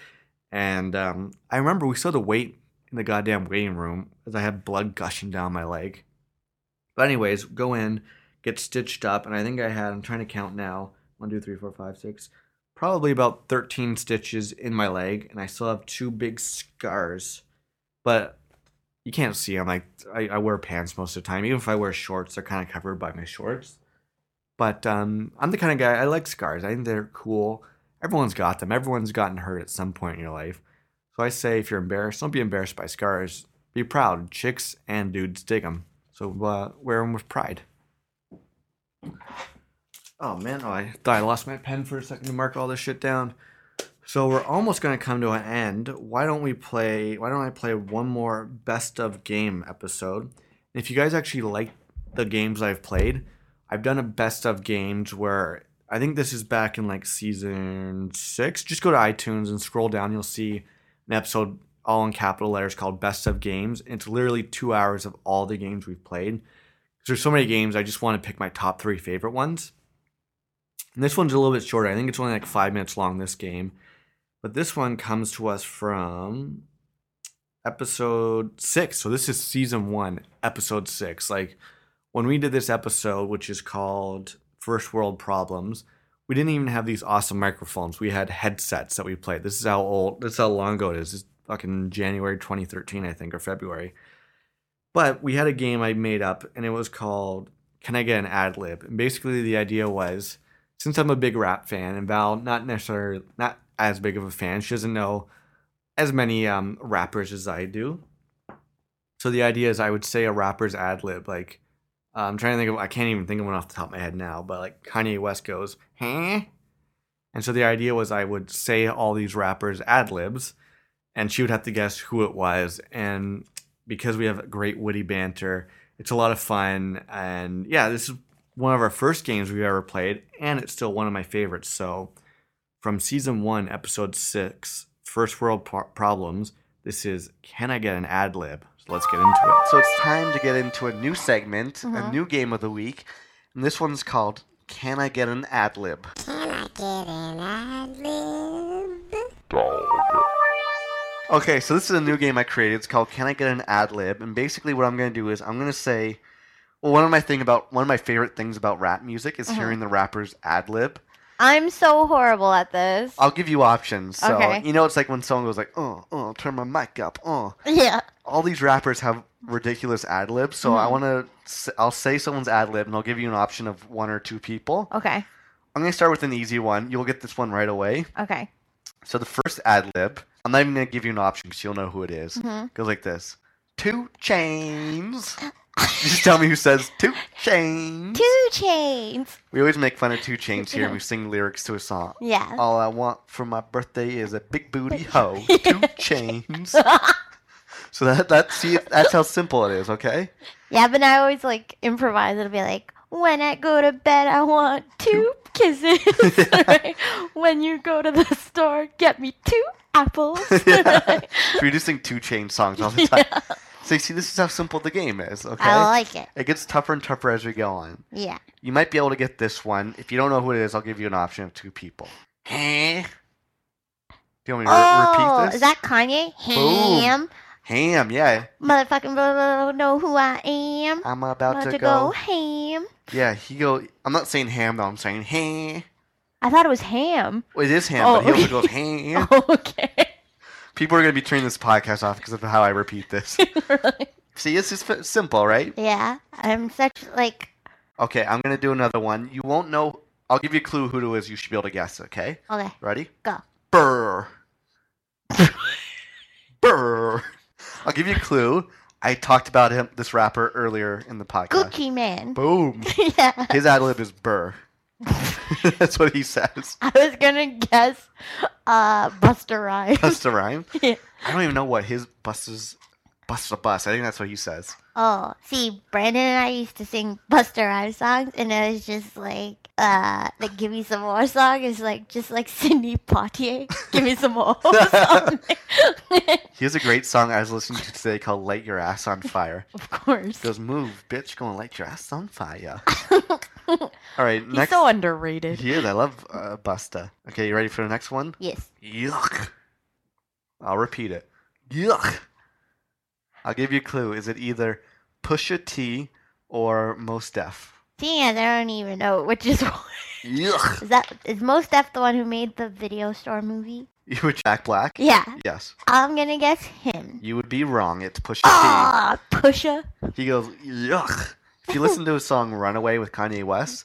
And um, I remember we still had to wait in the goddamn waiting room as I had blood gushing down my leg. But anyways, go in, get stitched up, and I think I had I'm trying to count now. One, two, three, four, five, six. Probably about 13 stitches in my leg, and I still have two big scars. But you can't see them. Like I, I wear pants most of the time. Even if I wear shorts, they're kind of covered by my shorts. But um, I'm the kind of guy I like scars. I think they're cool. Everyone's got them. Everyone's gotten hurt at some point in your life. So I say, if you're embarrassed, don't be embarrassed by scars. Be proud. Chicks and dudes dig them. So uh, wear them with pride. Oh man, oh, I thought I lost my pen for a second to mark all this shit down. So we're almost gonna come to an end. Why don't we play? Why don't I play one more best of game episode? If you guys actually like the games I've played, I've done a best of games where I think this is back in like season six. Just go to iTunes and scroll down. You'll see an episode all in capital letters called Best of Games. It's literally two hours of all the games we've played. Because There's so many games. I just want to pick my top three favorite ones. And this one's a little bit shorter. I think it's only like five minutes long. This game. But this one comes to us from episode six. So this is season one, episode six. Like when we did this episode, which is called First World Problems, we didn't even have these awesome microphones. We had headsets that we played. This is how old, this is how long ago it is. It's fucking January 2013, I think, or February. But we had a game I made up, and it was called Can I Get an Ad Lib? And basically, the idea was since I'm a big rap fan, and Val, not necessarily, not as big of a fan. She doesn't know as many um, rappers as I do. So the idea is I would say a rapper's ad lib. Like, Uh, I'm trying to think of, I can't even think of one off the top of my head now, but like Kanye West goes, huh? And so the idea was I would say all these rappers' ad libs, and she would have to guess who it was. And because we have great witty banter, it's a lot of fun. And yeah, this is one of our first games we've ever played, and it's still one of my favorites. So from season one, episode six, First World Pro- Problems. This is Can I Get an Ad Lib? So let's get into it. So it's time to get into a new segment, a Mhm. new game of the week. And this one's called Can I Get an Ad Lib? Can I get an ad lib? Okay, so this is a new game I created. It's called Can I Get an Ad Lib? And basically, what I'm going to do is I'm going to say, well, one of my thing about one of my favorite things about rap music is Mhm. hearing the rappers ad lib. I'm so horrible at this. I'll give you options. So Okay. you know, it's like when someone goes like, "Oh, oh, turn my mic up." Oh, Yeah. all these rappers have ridiculous ad libs. So I Mhm. want to, I'll say someone's ad lib, and I'll give you an option of one or two people. Okay. I'm gonna start with an easy one. You'll get this one right away. Okay. So the first ad lib, I'm not even gonna give you an option because you'll know who it is. Mhm. Goes like this: Two chains. (laughs) (laughs) Just tell me who says 2 Chainz. 2 Chainz. We always make fun of 2 Chainz here, and we (laughs) sing lyrics to a song. Yeah. All I want for my birthday is a big booty hoe. (laughs) Two chains. So that that see that's how simple it is. Okay. Yeah, but I always like improvise. It'll be like, when I go to bed, I want two kisses. when you go to the store, get me two apples. yeah. We just sing two chain songs all the time. So you see, this is how simple the game is. Okay. I like it. It gets tougher and tougher as we go on. Yeah. You might be able to get this one. If you don't know who it is, I'll give you an option of two people. Huh? Do you want me to re- Oh, repeat this? is that Kanye? Boom. Ham. Ham, yeah. Motherfucking blah, blah, blah, know who I am. I'm about About to, go. go. ham. Yeah, he go. I'm not saying ham though. I'm saying ham. I thought it was ham. Well, it is ham, Oh, but he also okay. goes ham. (laughs) Oh, okay. People are gonna be turning this podcast off because of how I repeat this. (laughs) See, this is simple, right? Yeah, I'm such like Okay, I'm gonna do another one. You won't know. I'll give you a clue who it is. You should be able to guess. Okay. okay. Ready? Go. Burr. (laughs) Burr. I'll give you a clue. I talked about him, this rapper, earlier in the podcast. Gucci Mane. Boom. (laughs) yeah. His ad lib is Burr. (laughs) That's what he says. I was gonna guess uh Busta Rhymes. Bust a rhyme. (laughs) Yeah. I don't even know what his bus is. Bust a bus. I think that's what he says. Oh, see, Brandon and I used to sing Busta Rhymes songs, and it was just like, uh, the "Give Me Some More" song is like just like Cindy Poitier. Give me some more. (laughs) song. He has a great song I was listening to today called "Light Your Ass on Fire." of course. He goes, "Move, bitch, gonna light your ass on fire." All right, He's next. so underrated. He is. I love uh, Busta. Okay, you ready for the next one? Yes. Yuck. I'll repeat it. Yuck. I'll give you a clue. Is it either Pusha T or Mos Def? As I don't even know which is (laughs) Yuck. is that is Mos Def the one who made the video store movie? (laughs) You were Jack Black? Yeah. Yes. I'm gonna guess him. You would be wrong. It's Pusha T. Ah, Pusha. He goes, yuck. If you listen to his song Runaway with Kanye West,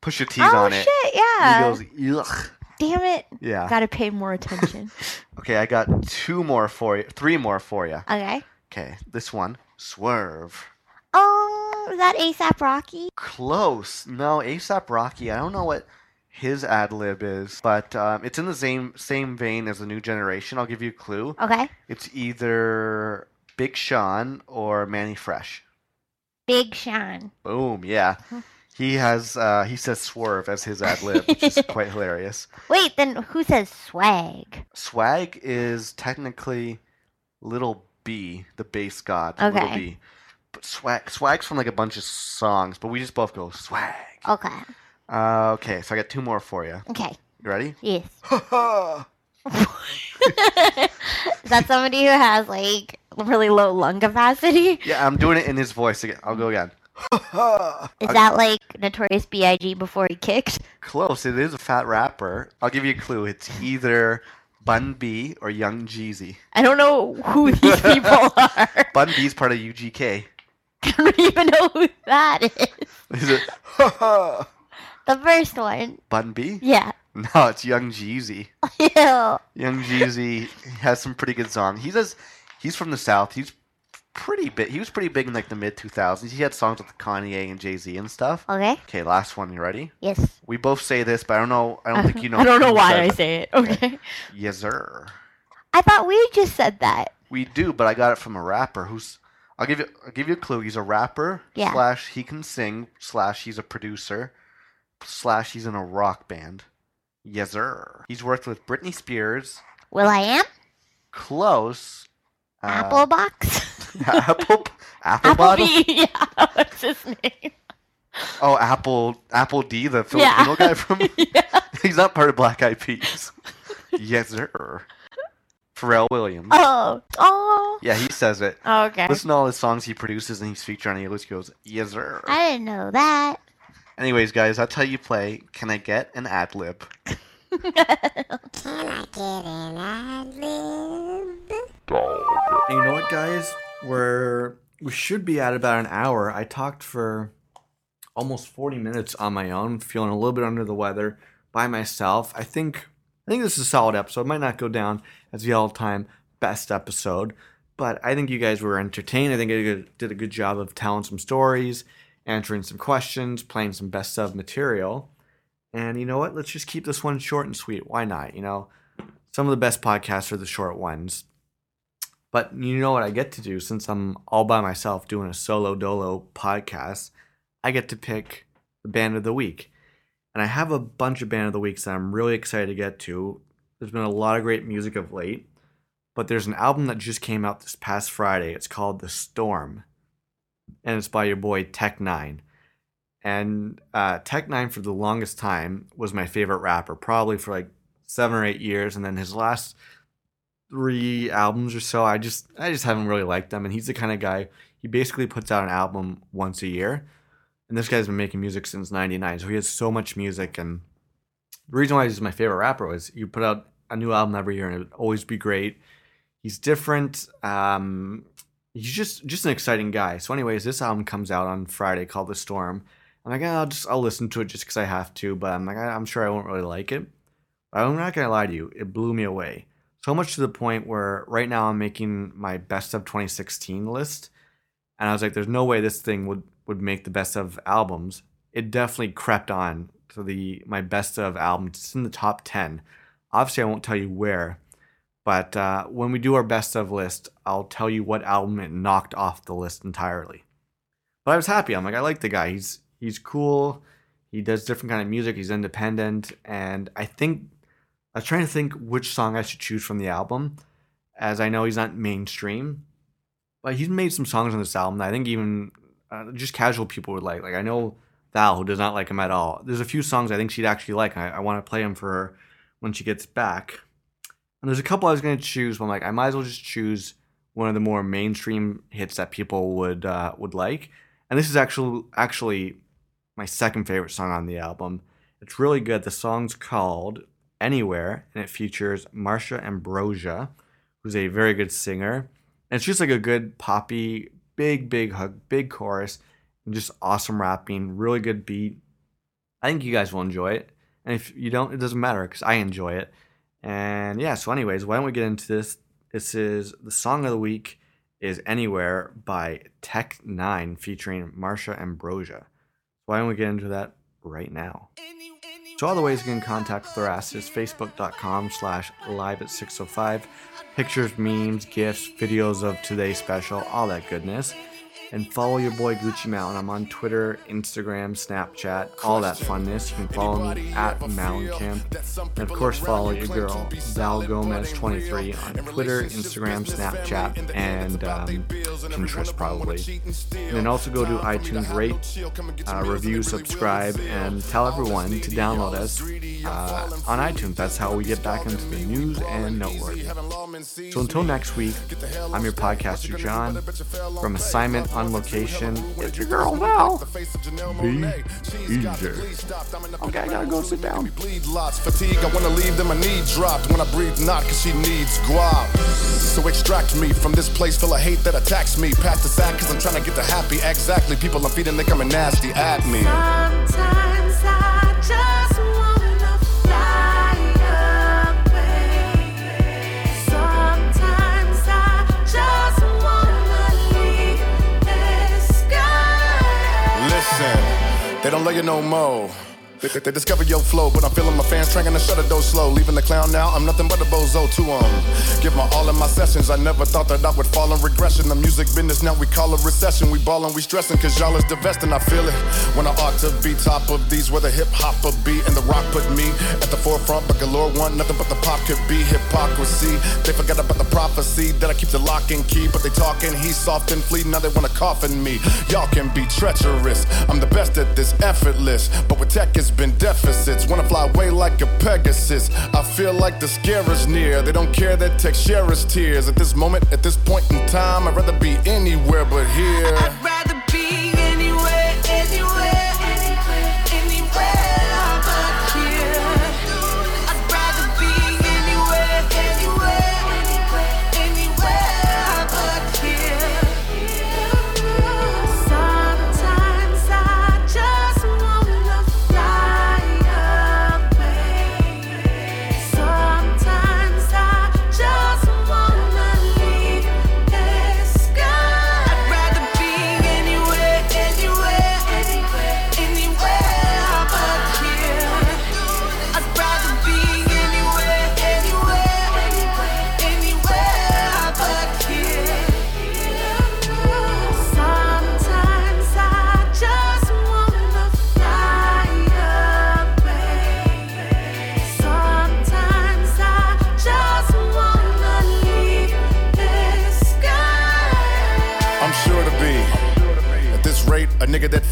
Pusha T's oh on it. shit! Yeah. He goes, yuck. Damn it. Yeah. Gotta pay more attention. (laughs) Okay, I got two more for you. Three more for you. okay. Okay, this one, Swerve. Oh, is that ASAP Rocky? Close. No, ASAP Rocky. I don't know what his ad lib is, but um, it's in the same same vein as the new generation. I'll give you a clue. Okay. It's either Big Sean or Mannie Fresh. Big Sean. Boom. Yeah. He has uh, he says swerve as his ad lib, which is (laughs) quite hilarious. Wait, then who says swag? Swag is technically Lil B, the Based God. Little Okay. B. But swag swag's from like a bunch of songs, but we just both go swag. Okay. Uh, okay, so I got two more for you. Okay. You ready? Yes. (laughs) is that somebody who has like really low lung capacity? Yeah, I'm doing it in his voice again. I'll go again. (laughs) Is that like Notorious B.I.G. before he kicked? Close. It is a fat rapper. I'll give you a clue. It's either Bun B or Young Jeezy. I don't know who these (laughs) people are. Bun B's part of UGK. I don't even know who that is. Is it The first one. Bun B? Yeah. (laughs) No, it's Young Jeezy. Ew. (laughs) Young Jeezy has some pretty good songs. He does. He's from the South. He's pretty big. He was pretty big in like the mid 2000s. He had songs with Kanye and Jay Z and stuff. Okay. Okay, last one. You ready? Yes. We both say this, but I don't know. I don't think you (laughs) know. I don't know why says I say it. Okay. Yes, sir. I thought we just said that. We do, but I got it from a rapper who's. I'll give you. I'll give you a clue. He's a rapper. Yeah. Slash, he can sing. Slash, he's a producer. Slash, he's in a rock band. Yes, sir. He's worked with Britney Spears. Will I am? Close. Uh, Apple box? (laughs) Apple. Apple. Applebee. (laughs) Yeah. What's his name? Oh, Apple. Apple D, the Filipino Yeah. guy from. (laughs) yeah. he's not part of Black Eyed Peas. yes, sir. Pharrell Williams. Oh. Oh. Yeah, he says it. Okay. Listen to all the songs he produces and he's featured on. He always goes, "Yes, sir." I didn't know that. Anyways, guys, that's how you play. Can I get an ad lib? Can I get an ad lib? You know what, guys? We're we should be at about an hour. I talked for almost forty minutes on my own, feeling a little bit under the weather by myself. I think I think this is a solid episode. It might not go down as the all-time best episode, but I think you guys were entertained. I think I did a good job of telling some stories, answering some questions, playing some best of material. And you know what? Let's just keep this one short and sweet. Why not? You know, some of the best podcasts are the short ones. But you know what I get to do since I'm all by myself doing a solo dolo podcast? I get to pick the band of the week. And I have a bunch of band of the weeks that I'm really excited to get to. There's been a lot of great music of late, but there's an album that just came out this past Friday. It's called The Storm, and it's by your boy Tech N9ne. And uh, Tech N9ne for the longest time was my favorite rapper, probably for like seven or eight years. And then his last three albums or so, I just I just haven't really liked them. And he's the kind of guy he basically puts out an album once a year. And this guy's been making music since '99, so he has so much music. And the reason why he's my favorite rapper was you put out a new album every year, and it would always be great. He's different. Um, he's just just an exciting guy. So, anyways, this album comes out on Friday called The Storm. I'm like, "Ah, I'll just I'll listen to it just because I have to, but I'm like, I'm sure I won't really like it. But I'm not gonna lie to you, it blew me away. So much to the point where right now I'm making my best of 2016 list, and I was like, there's no way this thing would would make the best of albums. It definitely crept on to the my best of albums. It's in the top 10. Obviously, I won't tell you where, but uh, when we do our best of list, I'll tell you what album it knocked off the list entirely. But I was happy. I'm like, I like the guy. He's he's cool. He does different kind of music. He's independent, and I think I was trying to think which song I should choose from the album, as I know he's not mainstream, but he's made some songs on this album that I think even uh, just casual people would like. Like I know Val, who does not like him at all. There's a few songs I think she'd actually like. I, I want to play them for her when she gets back. And there's a couple I was to choose, but I'm like, I might as well just choose one of the more mainstream hits that people would uh, would like. And this is actually actually my second favorite song on the album. It's really good. The song's called Anywhere, and it features Marsha Ambrosius, who's a very good singer. And it's just like a good poppy, big, big hug, big chorus, and just awesome rapping, really good beat. I think you guys will enjoy it. And if you don't, it doesn't matter because I enjoy it. And yeah, so anyways, why don't we get into this? This is the song of the week is Anywhere by Tech N9ne featuring Marsha Ambrosius. So why don't we get into that right now? So all the ways you can contact us is facebook.com slash live at 605. Pictures, memes, gifs, videos of today's special, all that goodness. And follow your boy Gucci Mountain. I'm on Twitter, Instagram, Snapchat, all that funness. You can follow me at Mountain Camp. And of course, follow your girl, Val Gomez23 on Twitter, Instagram, Snapchat, and um, Pinterest probably. And then also go to iTunes, rate, uh, review, subscribe, and tell everyone to download us uh, on iTunes. That's how we get back into the news and noteworthy. So until next week, I'm your podcaster, John, from Assignment on Location. It's your girl, Val. Be easy. Okay, I gotta go sit down. bleed lots. Fatigue, I wanna leave, them. my knee dropped. When I breathe not, cause she needs guap. So extract me from this place full of hate that attacks me. Pass the sack, cause I'm trying to get the happy. Exactly, people I'm feeding, they coming nasty at me. Sometimes I just they don't love you no more. They, they, they discover your flow, but I'm feeling my fans trying to shut the door slow. Leaving the clown now, I'm nothing but a bozo to 'em. Give my all in my sessions. I never thought that I would fall in regression. The music business now we call a recession. We ballin', we stressin', cause y'all is divesting. I feel it when I ought to be top of these. Where the hip hop will be and the rock put me at the forefront. But galore want nothing but the pop could be hypocrisy. They forgot about the prophecy that I keep the lock and key. But they talking, he's soft and fleet. Now they wanna coffin me. Y'all can be treacherous. I'm the best at this, effortless. But with tech, it's been deficits. Wanna fly away like a Pegasus. I feel like the scare is near. They don't care that share tears. At this moment, at this point in time, I'd rather be anywhere but here.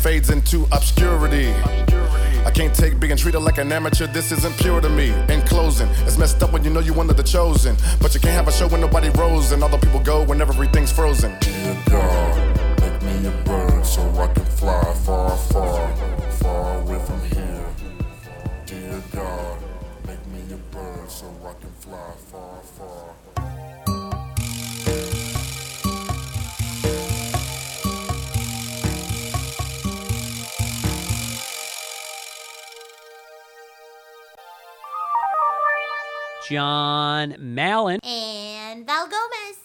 Fades into obscurity. I can't take being treated like an amateur, this isn't pure to me. In closing, it's messed up when you know you're one of the chosen. But you can't have a show when nobody rose and all the people go when everything's frozen. Dear God, make me a bird so I can fly far, far, far away from here. Dear God, make me a bird so I can fly far, far. John Mallon. And Val Gomez.